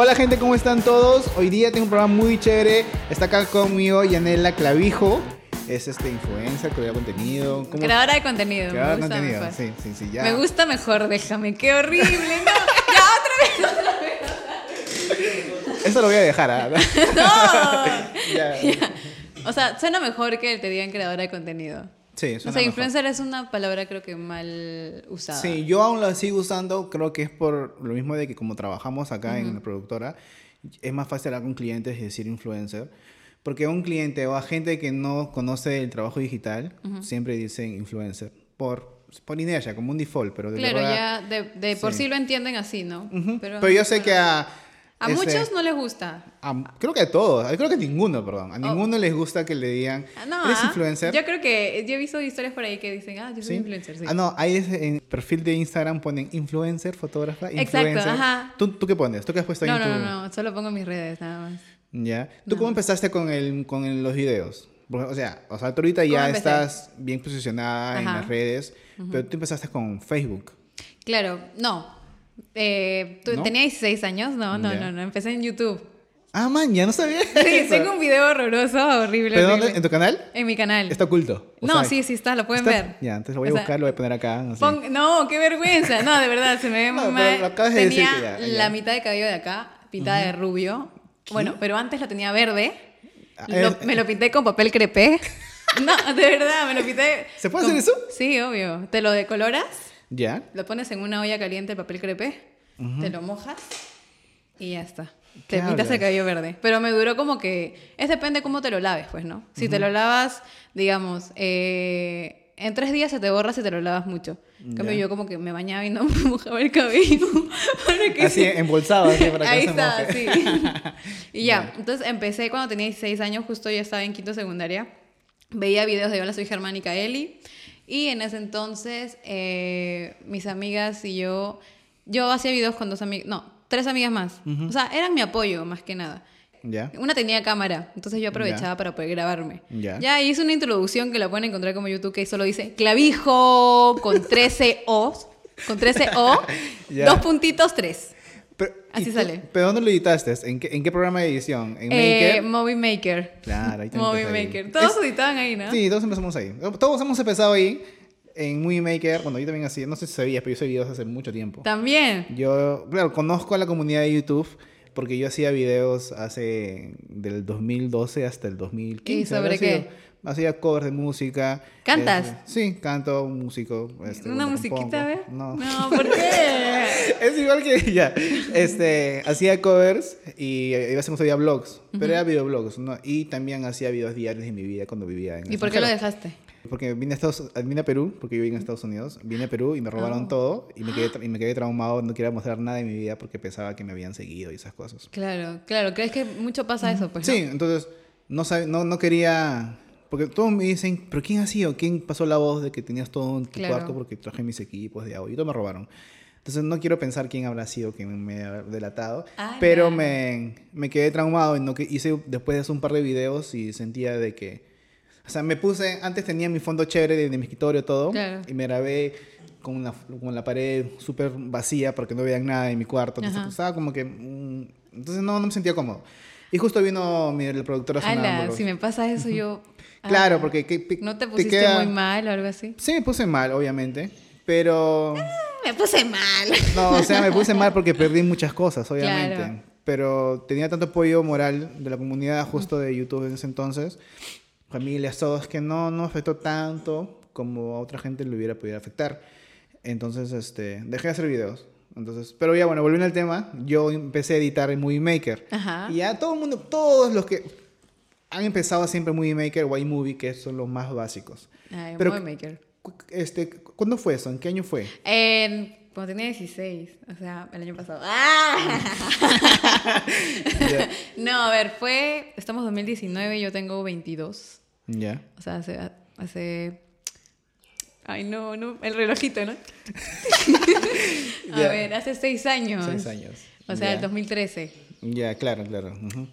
Hola gente, ¿cómo están todos? Hoy día tengo un programa muy chévere. Está acá conmigo Yanela Clavijo. Es este influencer, creadora de contenido. ¿Cómo? Creadora de contenido. Creadora de me gusta contenido, mejor. sí, sí, sí, ya. Me gusta mejor, déjame. Qué horrible, no. Ya, otra vez. Eso lo voy a dejar, ¿ah? No. O sea, suena mejor que te digan creadora de contenido. Sí, O sea, mejor. influencer es una palabra creo que mal usada. Sí, yo aún la sigo usando, creo que es por lo mismo de que como trabajamos acá en la productora, es más fácil hablar con clientes y decir influencer. Porque a un cliente o a gente que no conoce el trabajo digital, siempre dicen influencer. Por, por inercia, como un default, pero de Claro, verdad... ya de, de por sí. sí. lo entienden así, ¿no? Ujú. Pero, yo sé que a... A este, muchos no les gusta. a- creo que a todos, creo que a ninguno, perdón. A ninguno les gusta que le digan, No, ¿eres ah, influencer? Yo creo que yo he visto historias por ahí que dicen, ah, yo soy ¿Sí? influencer, sí. Ah, no, ahí es en perfil de Instagram ponen influencer, fotógrafa, Exacto, influencer. ajá. ¿Tú, ¿Tú qué pones? ¿Tú qué has puesto no, en no, tu...? no, no, solo pongo mis redes nada más. ¿Ya? ¿Tú cómo empezaste con, el, con el- los videos? O sea, o sea, tú ahorita ya estás bien posicionada en Ajá. las redes, pero tú empezaste con Facebook. Claro, no. Eh, ¿tú ¿No? tenías 16 años? No, no, no, no. Empecé en YouTube. Ah, man, ya no sabía Sí, tengo un video horroroso, horrible. ¿Pero horrible. dónde? ¿En tu canal? En mi canal. Está oculto. no, sea, sí, sí está, lo pueden está- ver. Ya, entonces lo voy a O sea, buscar, lo voy a poner acá. así. Pon- no, qué vergüenza. No, de verdad, se me ve No, mal. lo acabas de decir tenía que ya, ya. la mitad de cabello de acá, pintada de rubio. Bueno, pero antes lo tenía verde. Ah, Lo- eh, me lo pinté con papel crepé. No, de verdad, me lo pinté. ¿Se puede con- hacer eso? Sí, obvio. Te lo decoloras, ¿Ya? lo pones en una olla caliente el papel crepé, te lo mojas y ya está. ¿Qué Te pintas hablas? el cabello verde. Pero me duró como que. Es depende cómo te lo laves, pues, ¿no? Si te lo lavas, digamos, eh, en tres días se te borra si te lo lavas mucho. En cambio, yo como que me bañaba y no me mojaba el cabello. para que Así, se- embolsado, así, para que Ahí no se está, moje. sí. y ya, entonces empecé cuando tenía 16 años, justo ya estaba en quinto secundaria. Veía videos de Hola, soy Germánica Eli. Y en ese entonces, eh, mis amigas y yo, yo hacía videos con dos amigas, no, tres amigas más. O sea, eran mi apoyo más que nada. ¿Ya? Una tenía cámara, entonces yo aprovechaba para poder grabarme. Ya. Ya hice una introducción que la pueden encontrar como YouTube que solo dice clavijo con 13 O, con 13 O, dos puntitos, tres. Pero, ¿y Así sale. ¿Pero dónde lo editaste? ¿En qué, en qué programa de edición? ¿En Eh, Maker? Movie Maker. Claro, ahí Movie ahí. Maker. Todos Es- editaban ahí, ¿no? Sí, todos empezamos ahí. Todos hemos empezado ahí en Movie Maker. Bueno, yo también así, no sé si sabías, pero yo hice videos hace mucho tiempo. También. Yo, claro, conozco a la comunidad de YouTube porque yo hacía videos hace del 2012 hasta el 2015. ¿Y sobre qué? sido. Hacía covers de música. ¿Cantas? Este, sí, canto, músico. este, Una bueno, musiquita, a ver. No. No, ¿por qué? Es igual que ya. Este, hacía covers y eh, a veces hacía vlogs, pero era videoblogs, ¿no? Y también hacía videos diarios de mi vida cuando vivía en ¿Y por qué lo dejaste? Porque vine a, Estados, vine a Perú, porque yo vine en Estados Unidos. Vine a Perú y me robaron Oh. todo y me, quedé, y me quedé traumado. No quería mostrar nada de mi vida porque pensaba que me habían seguido y esas cosas. Claro, claro. ¿Crees que mucho pasa eso? Pues, ¿no? Sí, entonces no, no, no quería... Porque todos me dicen, ¿pero quién ha sido? ¿Quién pasó la voz de que tenías todo en tu Claro. cuarto porque traje mis equipos de audio y todo me robaron? Entonces no quiero pensar quién habrá sido quien me ha delatado, Ah, pero me, me quedé traumado y no que hice después de hacer un par de videos y sentía de que... O sea, me puse, antes tenía mi fondo chévere de, de mi escritorio todo Claro. y me grabé con, una, con la pared súper vacía porque no veían nada en mi cuarto. Entonces Ajá. estaba como que... mm, entonces no, no me sentía cómodo. Y justo vino mi, el productor a Ala, si me pasa eso, yo. Claro, ala, porque... que- que- ¿No te pusiste queda- muy mal o algo así? Sí, me puse mal, obviamente. Pero... Me puse mal. No, o sea, me puse mal porque perdí muchas cosas, obviamente. Claro. Pero tenía tanto apoyo moral de la comunidad justo de YouTube en ese entonces, familias, todos, que no, no afectó tanto como a otra gente le hubiera podido afectar. Entonces, este, dejé de hacer videos. Entonces, pero ya bueno, volviendo al tema, yo empecé a editar en Movie Maker. Ajá. Y ya todo el mundo, todos los que han empezado siempre Movie Maker o iMovie, que son los más básicos. Ay, Pero- Movie Maker. Este, ¿Cuándo fue eso? ¿En qué año fue? En- cuando tenía 16, o sea, el año pasado. ¡Ah! No, a ver, fue. Estamos en 2019, yo tengo 22. Ya. O sea, hace. hace ay, no, no, el relojito, ¿no? a ver, hace seis años. Seis años. O sea, el 2013. Ya, claro, claro. ujú.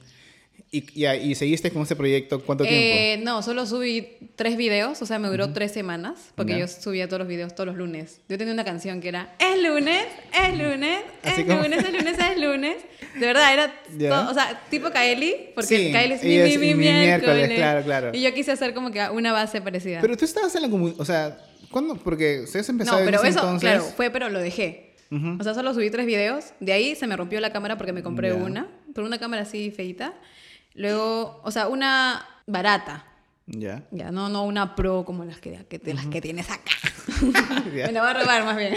¿Y, y, y seguiste con ese proyecto cuánto tiempo? Eh, no, solo subí tres videos, o sea, me duró tres semanas, porque Ya. yo subía todos los videos todos los lunes. Yo tenía una canción que era, es lunes, es lunes, es como- lunes, es lunes, es lunes. De verdad, era Ya. todo, o sea, tipo Kaeli, porque Sí, Kaeli es mi, mi, es mi mi miércoles. miércoles, claro, claro. Y yo quise hacer como que una base parecida. Pero tú estabas en la comunidad, o sea, ¿cuándo? Porque ustedes no, empezaron pero en ese eso, entonces. claro, fue, pero lo dejé. Ujú. O sea, solo subí tres videos. De ahí se me rompió la cámara porque me compré Ya. una. Pero una cámara así feita. Luego, o sea, una barata. Ya. Ya, no, no una pro como las que, que- las que tienes acá. Me la va a robar más bien.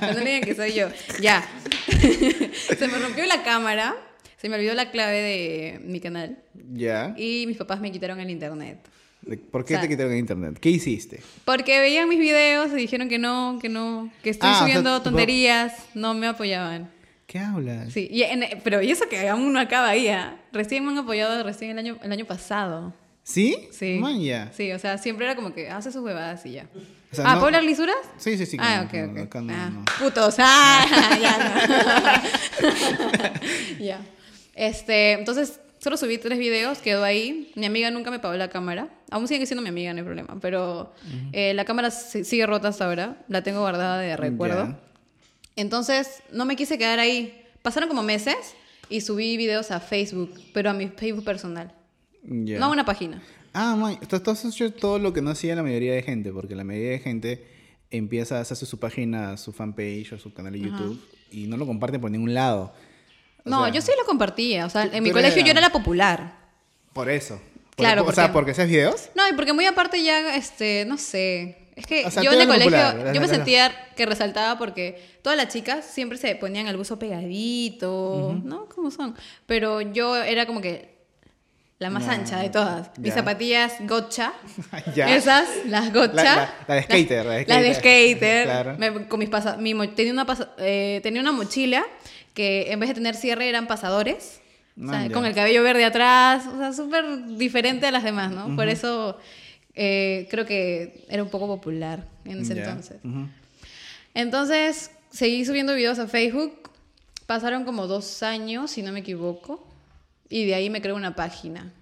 no digan que soy yo. Ya. se me rompió la cámara. Se me olvidó la clave de mi canal. Ya. Y mis papás me quitaron el internet. ¿Por qué o sea- te quitaron el internet? ¿Qué hiciste? Porque veían mis videos y dijeron que no, que no, que estoy Ah, o sea, subiendo tonterías. No me apoyaban. ¿Qué hablas? Sí, y en- pero y eso que aún no acaba ahí. ¿ah? Recién me han apoyado recién el año, el año pasado. ¿Sí? Sí. Man, ya. Sí, o sea, siempre era como que hace sus huevadas y ya. O sea, ah, no- ¿puedo lisuras? Sí, sí, sí. ah, no, ok, ok. acá no, ah. Putos. Ah, ya. no. ya. Este, entonces, solo subí tres videos, quedó ahí. Mi amiga nunca me pagó la cámara. Aún sigue siendo mi amiga, no hay problema. Pero eh, la cámara si- sigue rota hasta ahora. La tengo guardada de recuerdo. Entonces, no me quise quedar ahí. Pasaron como meses y subí videos a Facebook, pero a mi Facebook personal. No a una página. Ah, man, has hecho todo lo que no hacía la mayoría de gente, porque la mayoría de gente empieza a hacer su página, su fanpage o su canal de YouTube y no lo comparten por ningún lado. O No, sea, yo sí lo compartía. O sea, en mi colegio eras- yo era la popular. Por eso. Por- Claro, O sea, porque- haces videos. No, y porque muy aparte ya, este, no sé. Es que O sea, yo en el colegio, popular, yo me sentía que resaltaba porque todas las chicas siempre se ponían el buzo pegadito, ¿no? ¿Cómo son? Pero yo era como que la más No, ancha de todas. Mis ya. zapatillas gotcha. Ya. Esas, las gotcha. La- la- la de skater, la de Las de skater. skater. Claro. Me- con mis pasa- mi tenía, una pasa- eh, tenía una mochila que en vez de tener cierre eran pasadores. O sea, Ah, ya. con el cabello verde atrás. O sea, súper diferente a las demás, ¿no? Por eso eh, creo que era un poco popular en ese entonces. Entonces, seguí subiendo videos a Facebook. Pasaron como dos años, si no me equivoco. Y de ahí me creé una página.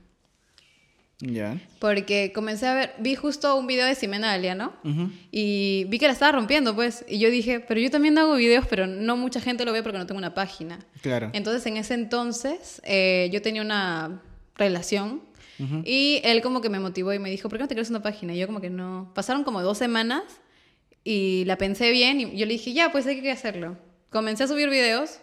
Ya. Porque comencé a ver, vi justo un video de Ximena Galeano Ujú. y vi que la estaba rompiendo, pues. Y yo dije, pero yo también hago videos, pero no mucha gente lo ve porque no tengo una página. Claro. Entonces, en ese entonces, eh, yo tenía una relación y él como que me motivó y me dijo, ¿por qué no te creas una página? Y yo como que no. Pasaron como dos semanas y la pensé bien y yo le dije, ya, pues hay que hacerlo. Comencé a subir videos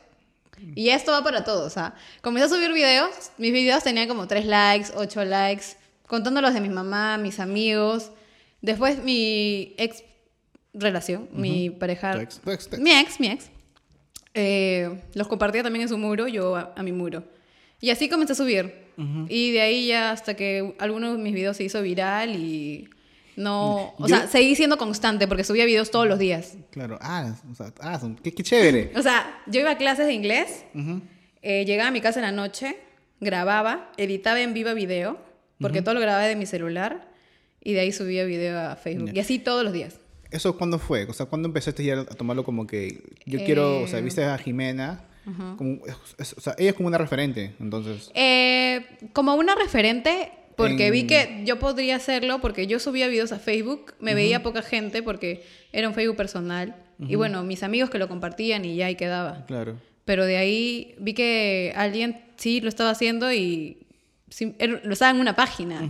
y esto va para todos, o sea, comencé a subir videos, mis videos tenían como 3 likes, 8 likes, contando los de mi mamá, mis amigos. Después mi ex relación, mi pareja, mi ex, mi ex, eh, los compartía también en su muro, yo a, a mi muro. Y así comencé a subir. Y de ahí ya hasta que alguno de mis videos se hizo viral y no... O Yo- sea, seguí siendo constante porque subía videos todos los días. Claro. Ah, o sea, ah, qué, qué chévere. O sea, yo iba a clases de inglés, Ujú. eh, llegaba a mi casa en la noche, grababa, editaba en viva video, porque todo lo grababa de mi celular, y de ahí subía video a Facebook. Ya. Y así todos los días. ¿Eso cuándo fue? O sea, ¿cuándo empezaste ya a tomarlo como que yo quiero, o sea, Eh, viste a Jimena, como, es- o sea, ella es como una referente, entonces. Eh, como una referente, porque En- vi que yo podría hacerlo, porque yo subía videos a Facebook, me veía poca gente porque era un Facebook personal. Y bueno, mis amigos que lo compartían y ya ahí quedaba. Claro. Pero de ahí vi que alguien sí lo estaba haciendo y sí, er- lo estaba en una página.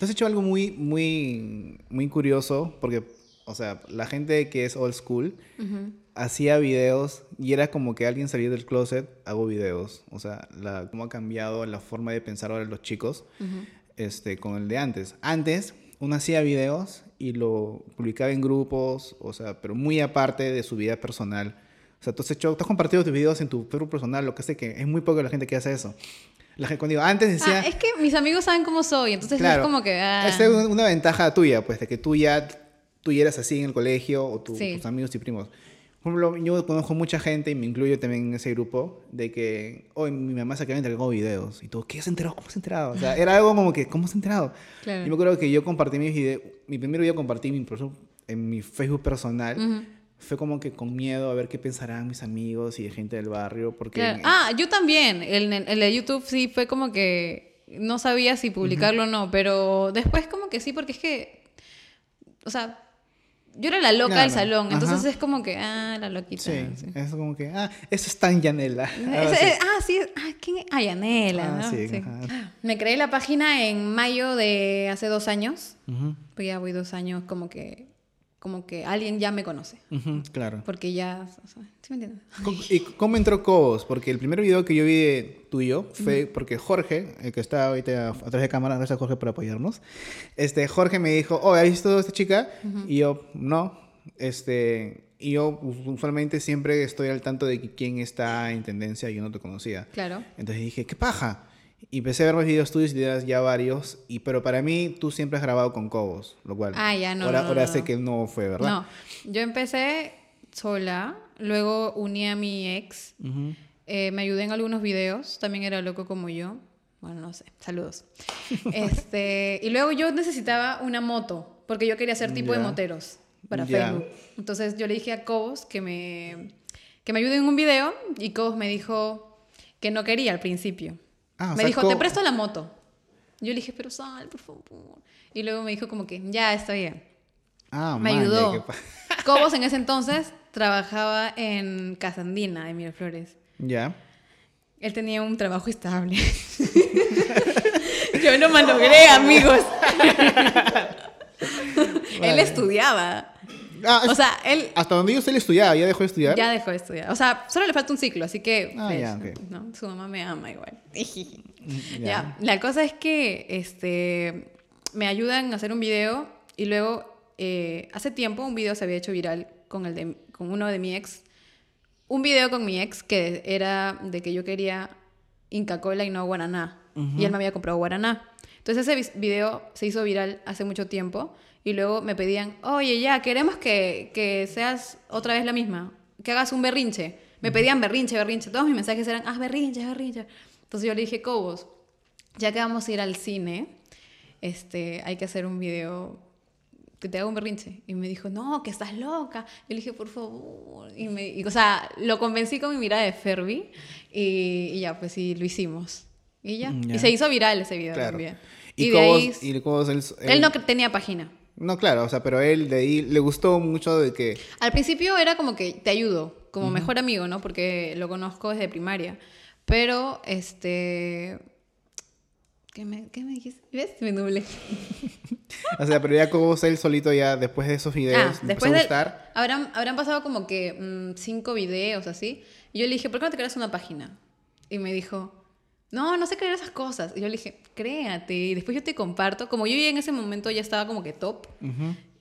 Has hecho algo muy, muy, muy curioso, porque, o sea, la gente que es old school hacía videos y era como que alguien salía del closet, hago videos. O sea, la, cómo ha cambiado la forma de pensar ahora los chicos este, con el de antes. Antes, uno hacía videos y lo publicaba en grupos, o sea, pero muy aparte de su vida personal. O sea, tú has, hecho, tú has compartido tus videos en tu Facebook personal, lo que hace que es muy poca la gente que hace eso. La gente, cuando digo, antes decía... Ah, es que mis amigos saben cómo soy, entonces es como que... ah, Esa es un- una ventaja tuya, pues, de que tú ya, tú ya eras así en el colegio, o tu- Sí. tus amigos y primos. Por ejemplo, yo conozco mucha gente, y me incluyo también en ese grupo, de que, hoy mi mamá se acaba de entregar videos. Y tú, ¿qué has enterado? ¿Cómo has enterado? O sea, era algo como que, ¿cómo has enterado? Claro. Yo me acuerdo que yo compartí mis videos, mi primer video compartí mi, en mi Facebook personal. Fue como que con miedo a ver qué pensarán mis amigos y de gente del barrio, porque... Claro. Ah, yo también. El, el de YouTube sí fue como que no sabía si publicarlo o no, pero después como que sí, porque es que, o sea, yo era la loca del salón, entonces ajá. es como que, ah, la loquita. Sí, sí. es como que, ah, eso es tan Yanela. Ah, sí, ah, ¿quién es? Ah, Yanela, Ah, ¿no? sí, Sí. Me creé la página en mayo de hace dos años, pues ya voy dos años como que, como que alguien ya me conoce, ujú, claro. porque ya, o sea, ¿sí me entiendes? ¿Cómo- ¿Y cómo entró Cobos? Porque el primer video que yo vi de tuyo fue porque Jorge, el que está ahorita a través de cámara, gracias Jorge por apoyarnos, este, Jorge me dijo, oh, ¿has visto a esta chica? Y yo, no. Este, y yo usualmente siempre estoy al tanto de quién está en tendencia y yo no te conocía. Claro. Entonces dije, ¿qué paja? Y empecé a ver los videos tuyos y tenías ya varios, y, pero para mí tú siempre has grabado con Cobos, lo cual Ah, ya, no, ahora, no, ahora no, sé no. que no fue, ¿verdad? No, yo empecé sola, luego uní a mi ex, Ujú. eh, me ayudé en algunos videos, también era loco como yo. Bueno, no sé, saludos. Este, y luego yo necesitaba una moto, porque yo quería ser tipo de Ya. moteros para Ya. Facebook. Entonces yo le dije a Cobos que me, que me ayude en un video y Cobos me dijo que no quería al principio. Ah, o me sea, dijo, te presto la moto. Yo le dije, pero sal, por favor. Y luego me dijo como que, ya, está bien. Ah, Me man, ayudó. Cobos en ese entonces trabajaba en Casa Andina de Miraflores. Ya. Él tenía un trabajo estable. Yo lo malogré, amigos. Él estudiaba. Ah, O sea, él hasta donde yo sé, él estudiaba, ya dejó de estudiar. ya dejó de estudiar. O sea, solo le falta un ciclo, así que Ah, pues, ya, ok. ¿no? su mamá me ama igual. ya. Ya, la cosa es que este, me ayudan a hacer un video y luego eh, hace tiempo un video se había hecho viral con, el de, con uno de mi ex. Un video con mi ex que era de que yo quería Inca Cola y no Guaraná. Y él me había comprado Guaraná. Entonces ese video se hizo viral hace mucho tiempo y luego me pedían, oye, ya, queremos que, que seas otra vez la misma, que hagas un berrinche. Me pedían berrinche, berrinche. Todos mis mensajes eran, haz berrinche, berrinche. Entonces yo le dije, Cobos, ya que vamos a ir al cine, este, hay que hacer un video que te haga un berrinche. Y me dijo, no, que estás loca. Yo le dije, por favor. Y, me, y, o sea, lo convencí con mi mirada de Ferby y, y ya, pues sí, lo hicimos. Y ya. Mm. Y se hizo viral ese video Claro. también. Y, Y, de Cobos, ahí... y Cobos, él, Él no tenía página. No, claro, o sea, pero él de ahí le gustó mucho de que... Al principio era como que te ayudo, como mejor amigo, ¿no? Porque lo conozco desde primaria. Pero, este... ¿Qué me, qué me dijiste? ¿Ves? Me nublé. O sea, pero ya Cobos, él solito ya, después de esos videos, Ah, le empezó después de... gustar. Habrán, habrán pasado como que mm, cinco videos así. Y yo le dije, ¿por qué no te creas una página? Y me dijo, no, no sé crear esas cosas. Y yo le dije, créate. Y después yo te comparto. Como yo en ese momento ya estaba como que top.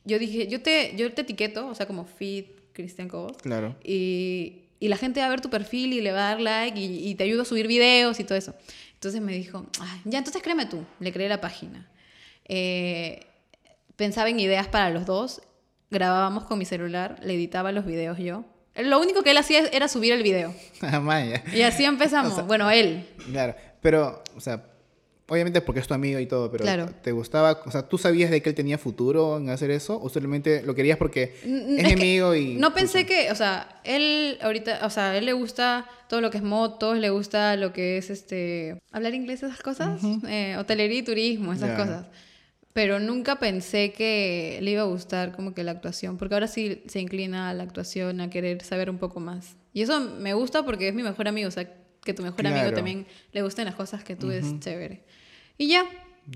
Yo dije, yo te, yo te etiqueto, o sea, como feed Cristian Cobos. Claro. Y, y la gente va a ver tu perfil y le va a dar like y, y te ayuda a subir videos y todo eso. Entonces me dijo, "Ay, ya, entonces créeme tú. Le creé la página. Eh, pensaba en ideas para los dos. Grabábamos con mi celular, le editaba los videos yo. Lo único que él hacía era subir el video. Ah. Y así empezamos. bueno, él. Claro, pero, o sea, obviamente porque es tu amigo y todo, pero Claro. ¿te gustaba? O sea, ¿tú sabías de que él tenía futuro en hacer eso? ¿O solamente lo querías porque Mm, es, es amigo y... No pensé que, o sea, él ahorita, o sea, él le gusta todo lo que es motos, le gusta lo que es este. hablar inglés, esas cosas, eh, hotelería y turismo, esas Ya. cosas. Pero nunca pensé que le iba a gustar como que la actuación, porque ahora sí se inclina a la actuación, a querer saber un poco más. Y eso me gusta porque es mi mejor amigo, o sea, que tu mejor amigo Claro. también le gusten las cosas que tú es chévere. Y ya,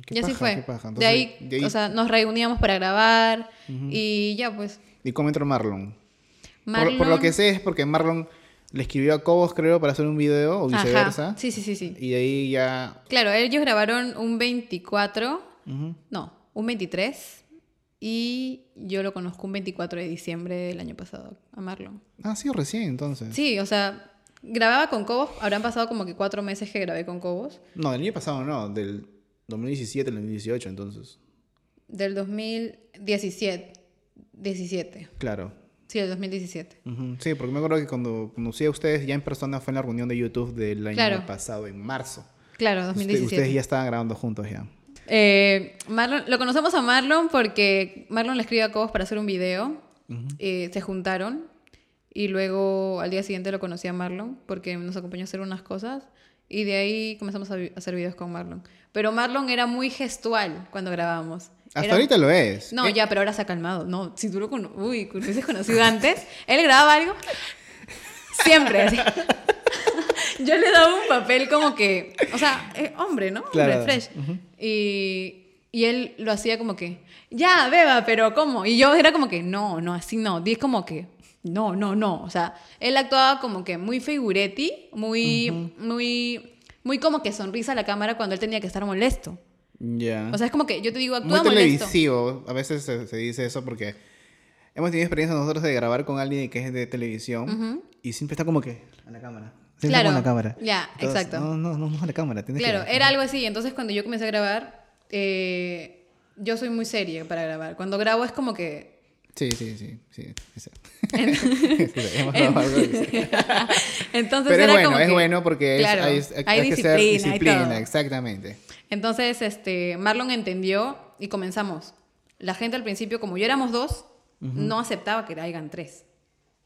y así paja, fue. paja. de, Entonces, ahí, de ahí- o sea, nos reuníamos para grabar y ya pues. ¿Y cómo entró Marlon? Por, Marlon, por lo que sé es porque Marlon le escribió a Cobos, creo, para hacer un video o Ajá. viceversa. Sí, sí, sí, sí. Y de ahí ya... Claro, ellos grabaron un 24, No, un 23 y yo lo conozco un 24 de diciembre del año pasado, a Marlon. Ah, sí, recién entonces. Sí, o sea, grababa con Cobos, habrán pasado como que cuatro meses que grabé con Cobos, No, del año pasado no, del 2017 al 2018 entonces. del 2017, 17, Claro. sí, del 2017. Ujú. Sí, porque me acuerdo que cuando conocí a ustedes ya en persona fue en la reunión de YouTube del año Claro. pasado, en marzo. Claro, Usted- 2017. ustedes ya estaban grabando juntos ya. Eh, Marlon, lo conocemos a Marlon porque Marlon le escribe a Cobos para hacer un video. Eh, se juntaron y luego al día siguiente lo conocí a Marlon porque nos acompañó a hacer unas cosas Y de ahí comenzamos a a hacer videos con Marlon. Pero Marlon era muy gestual cuando grabábamos. Hasta Era- ahorita lo es. No, Eh, ya, pero ahora se ha calmado. No, si tú lo cono Uy, lo hubieses conocido antes, él grababa algo. Siempre así. Yo le daba un papel como que. O sea, eh, hombre, ¿no? Claro. Hombre, fresh. y, y él lo hacía como que. Ya, beba, pero ¿cómo? Y yo era como que, no, no, así no. Di es como que. No, no, no. O sea, él actuaba como que muy figuretti, muy, muy, muy como que sonrisa a la cámara cuando él tenía que estar molesto. Ya. O sea, es como que yo te digo, Muy actúa molesto. televisivo. A veces se, se dice eso porque hemos tenido experiencia nosotros de grabar con alguien que es de televisión y siempre está como que a la cámara. Claro, la cámara. ya, exacto. No, no, no, no la cámara. tienes Claro, que- era algo así. Entonces, cuando yo comencé a grabar, eh, yo soy muy seria para grabar. Cuando grabo es como que... Sí, sí, sí. sí, así. Entonces Pero es era bueno, como es que- bueno porque es- Claro, hay, hay que ser disciplina y disciplina, todo. exactamente. Entonces, este, Marlon entendió y comenzamos. La gente al principio, como yo éramos dos, no aceptaba que hayan tres.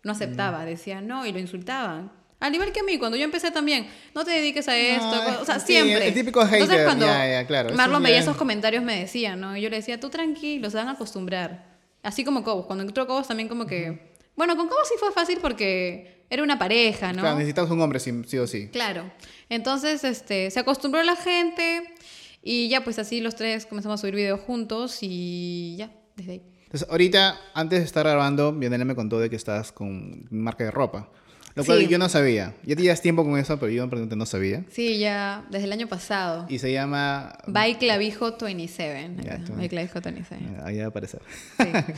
No aceptaba, decía no y lo insultaban. Al igual que a mí, cuando yo empecé también, no te dediques a esto, No, o sea, sí, siempre. el típico Entonces, hater, cuando ya, ya, claro, Marlon veía es- esos comentarios, me decía, ¿no? Y yo le decía, tú tranquilo, se van a acostumbrar. Así como Cobos. Cuando entró Cobos también como que... Bueno, con Cobos sí fue fácil porque era una pareja, ¿no? Claro, necesitamos un hombre sí, sí o sí. Claro. Entonces, este, se acostumbró la gente y ya pues así los tres comenzamos a subir videos juntos y ya, desde ahí. Entonces, ahorita, antes de estar grabando, Vianela me contó de que estás con marca de ropa. Lo cual Sí. yo no sabía. Ya tenías tiempo con eso, pero yo realmente no sabía. Sí, ya desde el año pasado. Y se llama... By Clavijo 27. Ya, tú- By Clavijo 27. Ahí va a aparecer.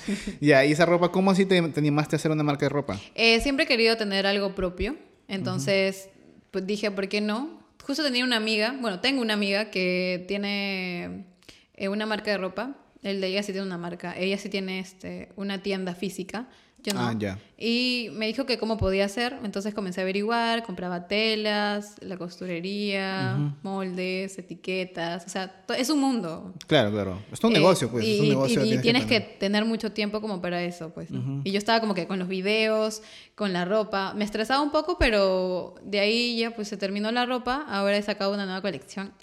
Sí. ya, y esa ropa, ¿cómo así te, te animaste a hacer una marca de ropa? Eh, siempre he querido tener algo propio, entonces pues dije, ¿por qué no? Justo tenía una amiga, bueno, tengo una amiga que tiene eh, una marca de ropa. El de ella sí tiene una marca. Ella sí tiene este, una tienda física. Yo no. Ah, ya. Y me dijo que cómo podía hacer. Entonces comencé a averiguar, compraba telas, la costurería, moldes, etiquetas. O sea, es un mundo. Claro, claro. Es un Eh, negocio, pues. Y, es un negocio. y- y tienes que, tener. tener mucho tiempo como para eso, pues. ¿no? Y yo estaba como que con los videos, con la ropa. Me estresaba un poco, pero de ahí ya pues se terminó la ropa. Ahora he sacado una nueva colección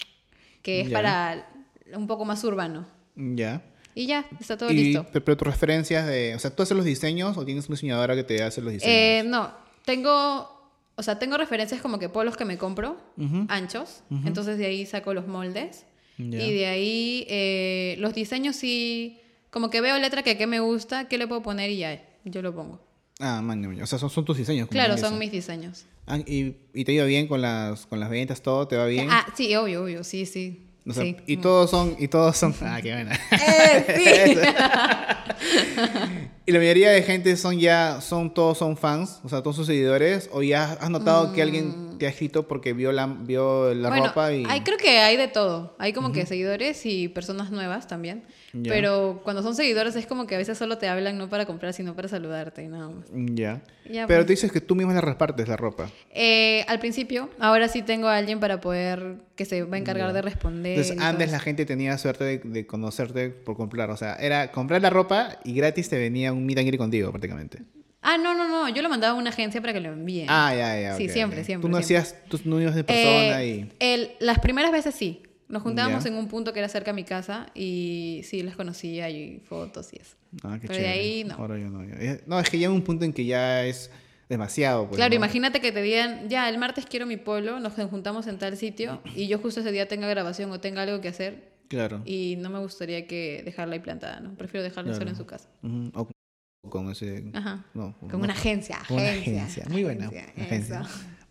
que es Ya. para un poco más urbano. Ya. Y ya, está todo Y- listo. Pero, tus referencias de... O sea, ¿tú haces los diseños o tienes una diseñadora que te hace los diseños? Eh, no, tengo... O sea, tengo referencias como que polos que me compro, Ujú. anchos. Entonces de ahí saco los moldes. Ya. Y de ahí eh, los diseños sí... Como que veo letra que qué me gusta, qué le puedo poner y ya, yo lo pongo. Ah, man. O sea, son, son tus diseños. Claro, son mis diseños. Ah, y, y te iba bien con las, con las ventas, todo, ¿te va bien? Ah, sí, obvio, obvio, sí, sí. O sea, sí. y todos son, y todos son, ah, qué buena. Eh, y la mayoría de gente son ya, son, todos son fans, o sea, todos sus seguidores, o ya has notado que alguien te ha escrito porque vio la, vio la bueno, ropa y... hay, creo que hay de todo. Hay como que seguidores y personas nuevas también. Pero cuando son seguidores es como que a veces solo te hablan no para comprar, sino para saludarte y nada más. Ya. Pero pues. tú dices que tú misma le repartes la ropa. Eh, al principio, ahora sí tengo a alguien para poder, que se va a encargar de responder. Entonces, todo antes la gente tenía suerte de, de conocerte por comprar. O sea, era comprar la ropa y gratis te venía un meet and greet contigo, prácticamente. Ah, no, no, no. Yo lo mandaba a una agencia para que lo envíen. Ah, ya, ya. Sí, siempre, siempre, Tú no siempre. hacías, no ibas de persona Eh, y... el- las primeras veces sí. Nos juntábamos en un punto que era cerca a mi casa y sí, les conocía y fotos y eso. Ah, qué Pero de ahí no. Ahora ya no. Eh, No, es que llega un punto en que ya es demasiado. Pues, claro, ¿no? imagínate que te digan, ya, el martes quiero mi polo, nos juntamos en tal sitio y yo justo ese día tenga grabación o tenga algo que hacer Claro. y no me gustaría que dejarla ahí plantada, ¿no? Prefiero dejarla Claro. solo en su casa. O con, ese... Ajá. No, Con no. una agencia, Con una agencia, agencia. Muy buena. agencia.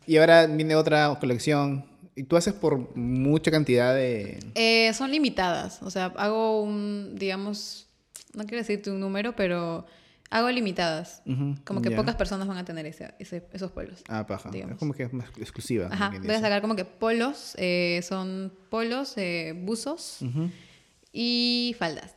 Y ahora viene otra colección. Y tú haces por mucha cantidad de... Eh, son limitadas, o sea, hago un, digamos, no quiero decirte un número, pero hago limitadas. Como que pocas personas van a tener ese, ese- esos polos. Ah, paja. digamos. Es como que es más exclusiva. Ajá, voy a sacar como que polos, eh, son polos, eh, buzos y faldas.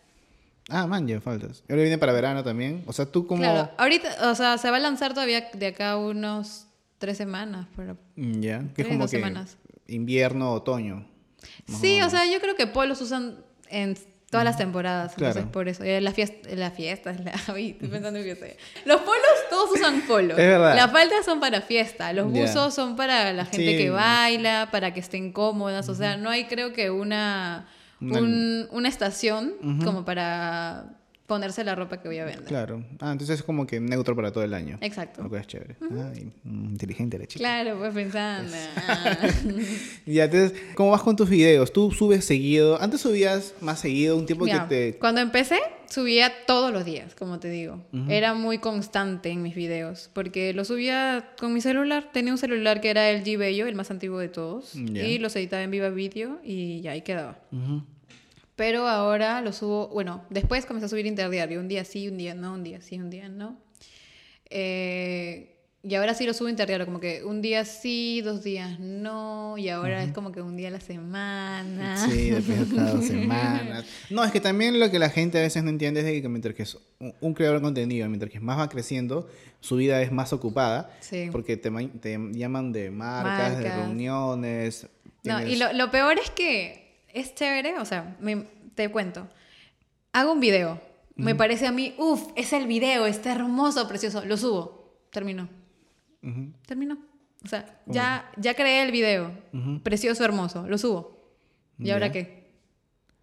Ah, man, ya faltas. Y ahora viene para verano también. O sea, tú como... Claro, ahorita, o sea, se va a lanzar todavía de acá unos tres semanas. Pero... Mm, Ya. Que es como dos que semanas. invierno, otoño. Sí, o o sea, yo creo que polos usan en Todas las temporadas, entonces Claro. por eso. Eh, La fiesta, la fiesta, la, estoy pensando en fiesta. Los polos, todos usan polos. Es verdad. Las faldas son para fiesta, los buzos son para la gente Sí. que baila, para que estén cómodas. O sea, no hay creo que Una- un- una estación como para ponerse la ropa que voy a vender. Claro. Ah, entonces es como que neutro para todo el año. Exacto. Lo cual es chévere. Ay, mm, inteligente la chica. Claro, pues pensando. Ya, entonces, ¿cómo vas con tus videos? ¿Tú subes seguido? Antes subías más seguido, un tiempo Mira, que te... Cuando empecé, subía todos los días, como te digo. Era muy constante en mis videos, porque lo subía con mi celular. Tenía un celular que era el G Bello, el más antiguo de todos, Ya. y los editaba en Viva Video y ya ahí quedaba. Ujú. Pero ahora lo subo, bueno, después comencé a subir interdiario, un día sí, un día no, un día sí, un día no. Eh, y ahora sí lo subo interdiario, como que un día sí, dos días no, y ahora es como que un día a la semana. Sí, depende de cada dos semanas. No, es que también lo que la gente a veces no entiende es de que mientras que es un, un creador de contenido, mientras que más va creciendo, su vida es más ocupada. Sí. Porque te, te llaman de marcas, de Marcas. reuniones. No, y tienes- lo, lo peor es que es chévere, o sea, me- te cuento. Hago un video, me parece a mí, uff, es el video, está hermoso, precioso, lo subo, terminó, terminó. O sea, ya, ya creé el video, precioso, hermoso, lo subo. ¿Y ahora qué?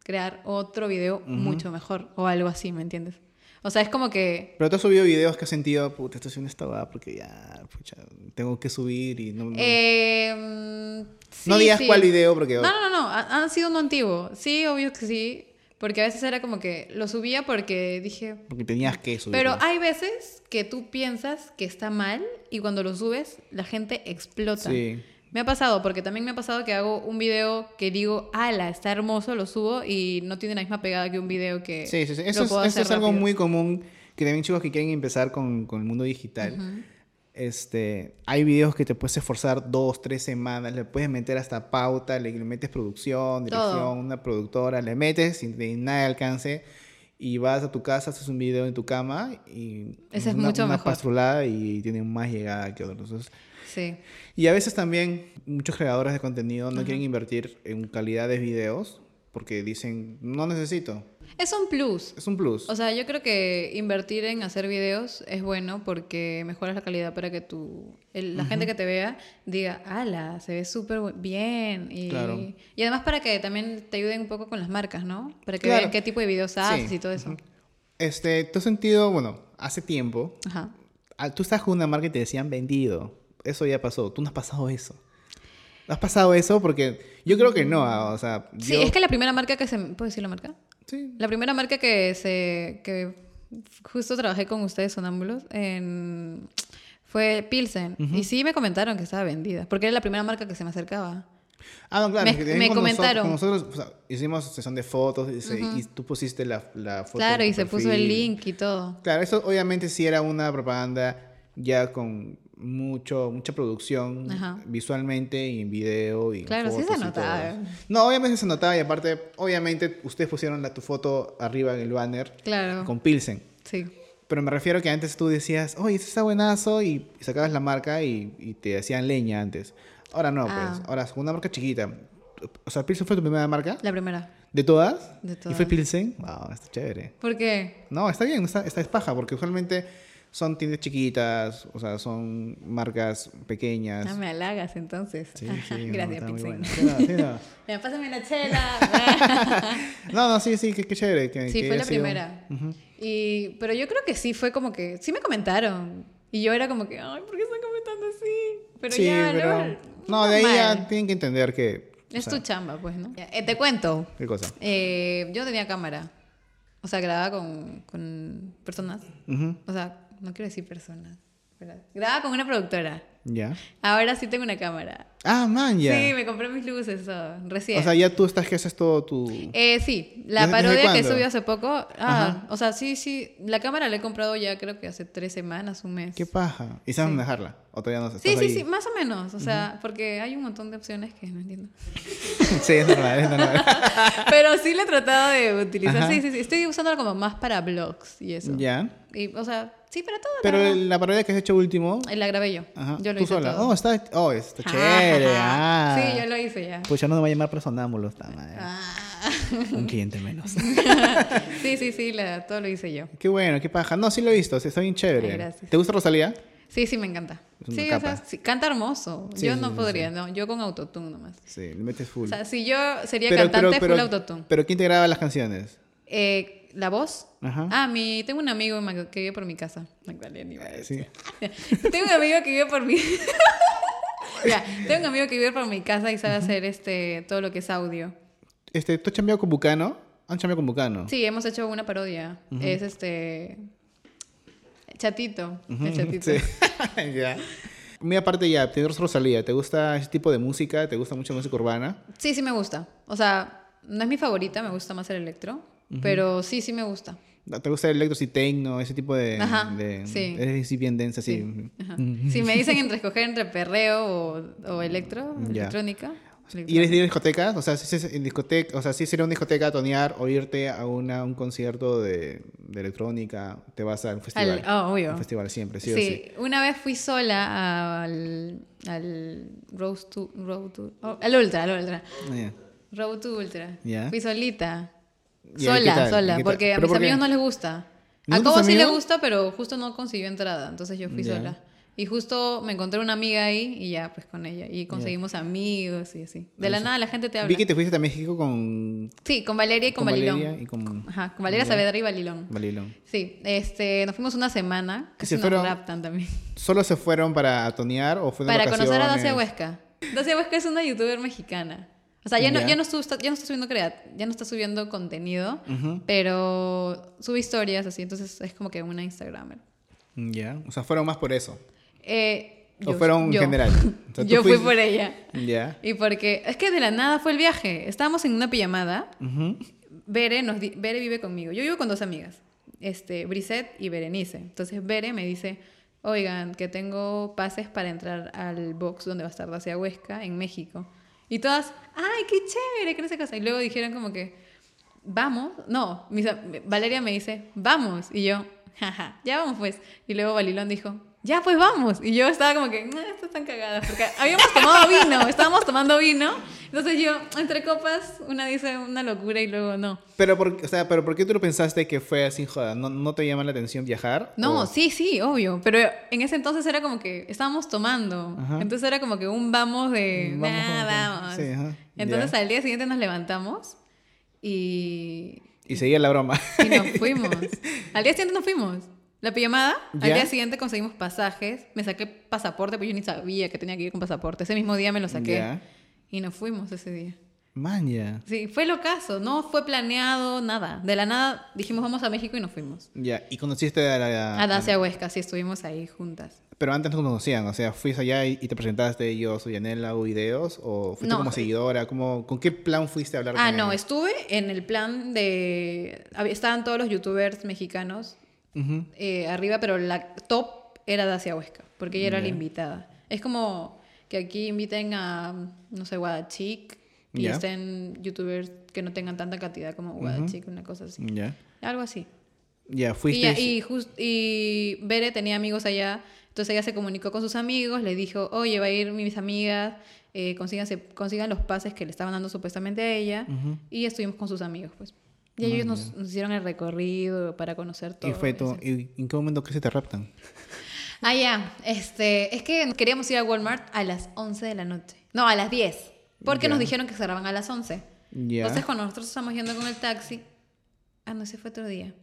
Crear otro video mucho mejor o algo así, ¿me entiendes? O sea, es como que Pero tú has subido videos que has sentido, puta, estoy haciendo esta va porque ya, pucha, tengo que subir y no... No, Eh, mm, no sí, digas sí. cuál video porque... No, no, no, no, ha- han sido uno antiguo. Sí, obvio que sí. Porque a veces era como que lo subía porque dije. Porque tenías que subir. Pero hay veces que tú piensas que está mal y cuando lo subes la gente explota. Sí. Me ha pasado, porque también me ha pasado que hago un video que digo, ala, está hermoso, lo subo y no tiene la misma pegada que un video que. Sí, sí, sí. lo Eso, es, eso algo rápido. muy común que también chicos que quieren empezar con, con el mundo digital. Este, hay videos que te puedes esforzar dos, tres semanas, le puedes meter hasta pauta, le, le metes producción, dirección, Todo. una productora, le metes sin nada de alcance y vas a tu casa, haces un video en tu cama y Ese es una, mucho una mejor. pastrulada y tiene más llegada que otros. Entonces, Sí. y a veces también muchos creadores de contenido no quieren invertir en calidad de videos porque dicen, no necesito. Es un plus. Es un plus. O sea, yo creo que invertir en hacer videos es bueno porque mejoras la calidad para que tu, el- la gente que te vea diga, ala, se ve súper bien. Y, Claro. y además para que también te ayuden un poco con las marcas, ¿no? Para que Claro. vean qué tipo de videos haces Sí. y todo eso. Este, ¿tú has sentido, bueno, hace tiempo, Ajá. tú estás con una marca y te decían vendido? Eso ya pasó. ¿Tú no has pasado eso? ¿No has pasado eso? Porque yo creo que no, ah, o sea, Sí, es que la primera marca que se... ¿Puedo decir la marca? Sí. La primera marca que se... que justo trabajé con ustedes, Sonámbulos, en... fue Pilsen. Y sí me comentaron que estaba vendida, porque era la primera marca que se me acercaba. Ah, no, claro. Me- con nosotros- comentaron. con Nosotros, o sea, hicimos sesión de fotos y, se- y tú pusiste la, la foto. Claro, y se puso el link y todo. Claro, eso obviamente sí era una propaganda ya con mucho mucha producción Ajá. visualmente y en video y en Claro, sí se y notaba. No, obviamente se notaba y aparte, obviamente ustedes pusieron la, tu foto arriba en el banner Claro. con Pilsen. Sí. Pero me refiero que antes tú decías, oye, este está buenazo y, y sacabas la marca y, y te hacían leña antes. Ahora no, Ah. pues. Ahora es una marca chiquita. O sea, Pilsen fue tu primera marca. La primera. ¿De todas? De ¿Y todas. fue Pilsen? Wow, está chévere. ¿Por qué? No, está bien, está, está es paja, porque usualmente son tiendas chiquitas, o sea, son marcas pequeñas. Ah, me halagas entonces. Sí, sí, no, Gracias, muy Pixel. buena. Sí, no, no. Pásame la chela. No, no, sí, sí, qué, qué chévere. Que, sí, que fue la sido- primera. Ujú. y, pero yo creo que sí fue como que... Sí me comentaron. Y yo era como que, ay, ¿por qué están comentando así? Pero sí, ya, pero... luego, No, de ahí ya normal. tienen que entender que... o Es sea, tu chamba, pues, ¿no? Eh, te cuento. ¿Qué cosa? Eh, yo tenía cámara. O sea, grababa con, con personas. Ujú, O sea, no quiero decir personas. ¿verdad? Grababa con una productora. Ya. Ahora sí tengo una cámara. Ah, man, ya. Sí, me compré mis luces, eso, recién. O sea, ya tú estás que haces todo tu... Eh, sí, la ¿Desde- parodia que cuándo? subió hace poco. Ah, Ajá. o sea, sí, sí. La cámara la he comprado ya creo que hace tres semanas, un mes. ¿Qué paja? ¿Y sabes Sí. manejarla? ¿O todavía no Sí, sí, sí, más o menos. O sea, porque hay un montón de opciones que no entiendo. sí, es normal, es normal. Pero sí le he tratado de utilizar. Ajá. Sí, sí, sí. Estoy usándola como más para blogs y eso. ya. Y, o sea, sí, para todo. la Pero verdad. la parodia que has hecho último... La grabé yo. Ajá, Yo lo tú hice sola. todo. Oh, está, oh, está Ajá, chévere. ajá. Ah. Sí, yo lo hice ya. Pues ya no me va a llamar personámbulo esta madre. Ah. Un cliente menos. sí, sí, sí, la- todo lo hice yo. qué bueno, qué paja. No, sí lo he visto, sí, está bien chévere. Ay, gracias. ¿Te gusta Rosalía? Sí, sí, me encanta. Sí, o sea, sí, canta hermoso. Sí, yo sí, no sí, podría, sí. no. Yo con autotune nomás. Sí, le metes full. O sea, si yo sería cantante, full autotune. pero ¿quién te graba las canciones? Eh, ¿La voz? Ajá. Ah, mi, tengo un amigo que vive por mi casa. Magdalena, iba a Eh, decir. sí. tengo un amigo que vive por mi... Ya, tengo un amigo que vive por mi casa y sabe hacer este todo lo que es audio. Este, ¿Tú has chambeado con Bucano? ¿Han chambeado con Bucano? Sí, hemos hecho una parodia. Es este... Chatito. El chatito. sí. ya. Muy aparte ya, tienes Rosalía, ¿te gusta ese tipo de música? ¿Te gusta mucho música urbana? Sí, sí me gusta. O sea, no es mi favorita, me gusta más el electro. Pero sí, sí me gusta. ¿Te gusta el electro y techno, ese tipo de... Ajá, de- sí. Así bien densa, así. Sí. Ajá. Si me dicen entre escoger entre perreo o, o electro, Ya. electrónica. ¿Y eres de ir a discotecas? O sea, si es en discoteca, o sea, si sería una discoteca tonear o irte a una, un concierto de, de electrónica, te vas a un festival. Al- oh, obvio. Un festival siempre, sí, Sí, o sí. una vez fui sola al, al Road to, Road to- oh, al Ultra, al Ultra. Ya. Road to Ultra. Ya. Fui solita. Ya, ¿y qué Sola, sola, porque a ¿Pero mis amigos no les gusta. ¿No A Cobo sí le gusta, pero justo no consiguió entrada, entonces yo fui sola. Y justo me encontré una amiga ahí y ya, pues con ella. Y conseguimos amigos y así. De la nada la gente te habla. Vi que te fuiste a México con, Sí, con Valeria y con, con Balilón. Valeria y con Ajá, con Valeria. Saavedra y Balilón. Balilón. Sí, este, nos fuimos una semana. ¿Y Casi se nos fueron? raptan también. ¿Solo se fueron para tonear o fueron Para conocer a Dacia? Huesca. Dacia Huesca es una youtuber mexicana. O sea, ya no, Ya. ya no, está, ya no está subiendo crea- ya no está subiendo contenido, pero sube historias así, entonces es como que una Instagramer. Ya, o sea, fueron más por eso. Eh, ¿O fueron en yo. general? O sea, tú yo fui por ella. Ya. Y porque es que de la nada fue el viaje. Estábamos en una pijamada. Ujú. Bere, nos di- Bere vive conmigo. Yo vivo con dos amigas, este, Brisette y Berenice. Entonces Bere me dice, oigan, que tengo pases para entrar al box donde va a estar Dacia Huesca en México. Y todas, ay, qué chévere, que no qué cosa. Y luego dijeron como que, vamos. No, Valeria me dice, vamos. Y yo, jaja, ya vamos pues. Y luego Balilón dijo, ya pues vamos. Y yo estaba como que, no, estas están cagadas. Porque habíamos tomado vino, estábamos tomando vino. Entonces yo, entre copas, una dice una locura y luego no. Pero, por, o sea, pero ¿por qué tú lo pensaste que fue así, joda? ¿No, no te llama la atención viajar? No, ¿O- sí, sí, obvio. Pero en ese entonces era como que estábamos tomando. Ajá. Entonces era como que un vamos de. Vamos, "Nah, vamos, sí, ajá, Entonces ya. al día siguiente nos levantamos y. Y seguía la broma. y nos fuimos. al día siguiente nos fuimos. La pijamada, al ¿Ya? día siguiente conseguimos pasajes. Me saqué pasaporte, pues yo ni sabía que tenía que ir con pasaporte. Ese mismo día me lo saqué. Ya. Y nos fuimos ese día. Man, ya. Sí, fue lo caso. No fue planeado, nada. De la nada dijimos vamos a México y nos fuimos. Ya. ¿Y conociste a la... A Dacia Huesca, sí, estuvimos ahí juntas. Pero antes no te conocían, o sea, fuiste allá y, y te presentaste, yo soy Yanela, hago videos, o fuiste No. como seguidora, como, ¿con qué plan fuiste a hablar Ah, con no, ella? estuve en el plan de... Estaban todos los youtubers mexicanos Eh, arriba, pero la top era Dacia Huesca, porque ella era la invitada. Es como que aquí inviten a, no sé, Guadachic y Ya. estén youtubers que no tengan tanta cantidad como Guadachic, una cosa así. Ya. Algo así. Ya, Y, fuiste... ya- y, just- y Bere tenía amigos allá, entonces ella se comunicó con sus amigos, le dijo, oye, va a ir mis amigas, eh, consigan los pases que le estaban dando supuestamente a ella, y estuvimos con sus amigos, pues. Y ellos nos, nos hicieron el recorrido para conocer todo. Y fue todo. ¿Y en qué momento que se te raptan? Ah, ya, este, es que queríamos ir a Walmart a las 11 de la noche. No, a las 10, porque nos dijeron que cerraban a las 11. Ya. Entonces, cuando nosotros estamos yendo con el taxi. Ah, no, ese fue otro día.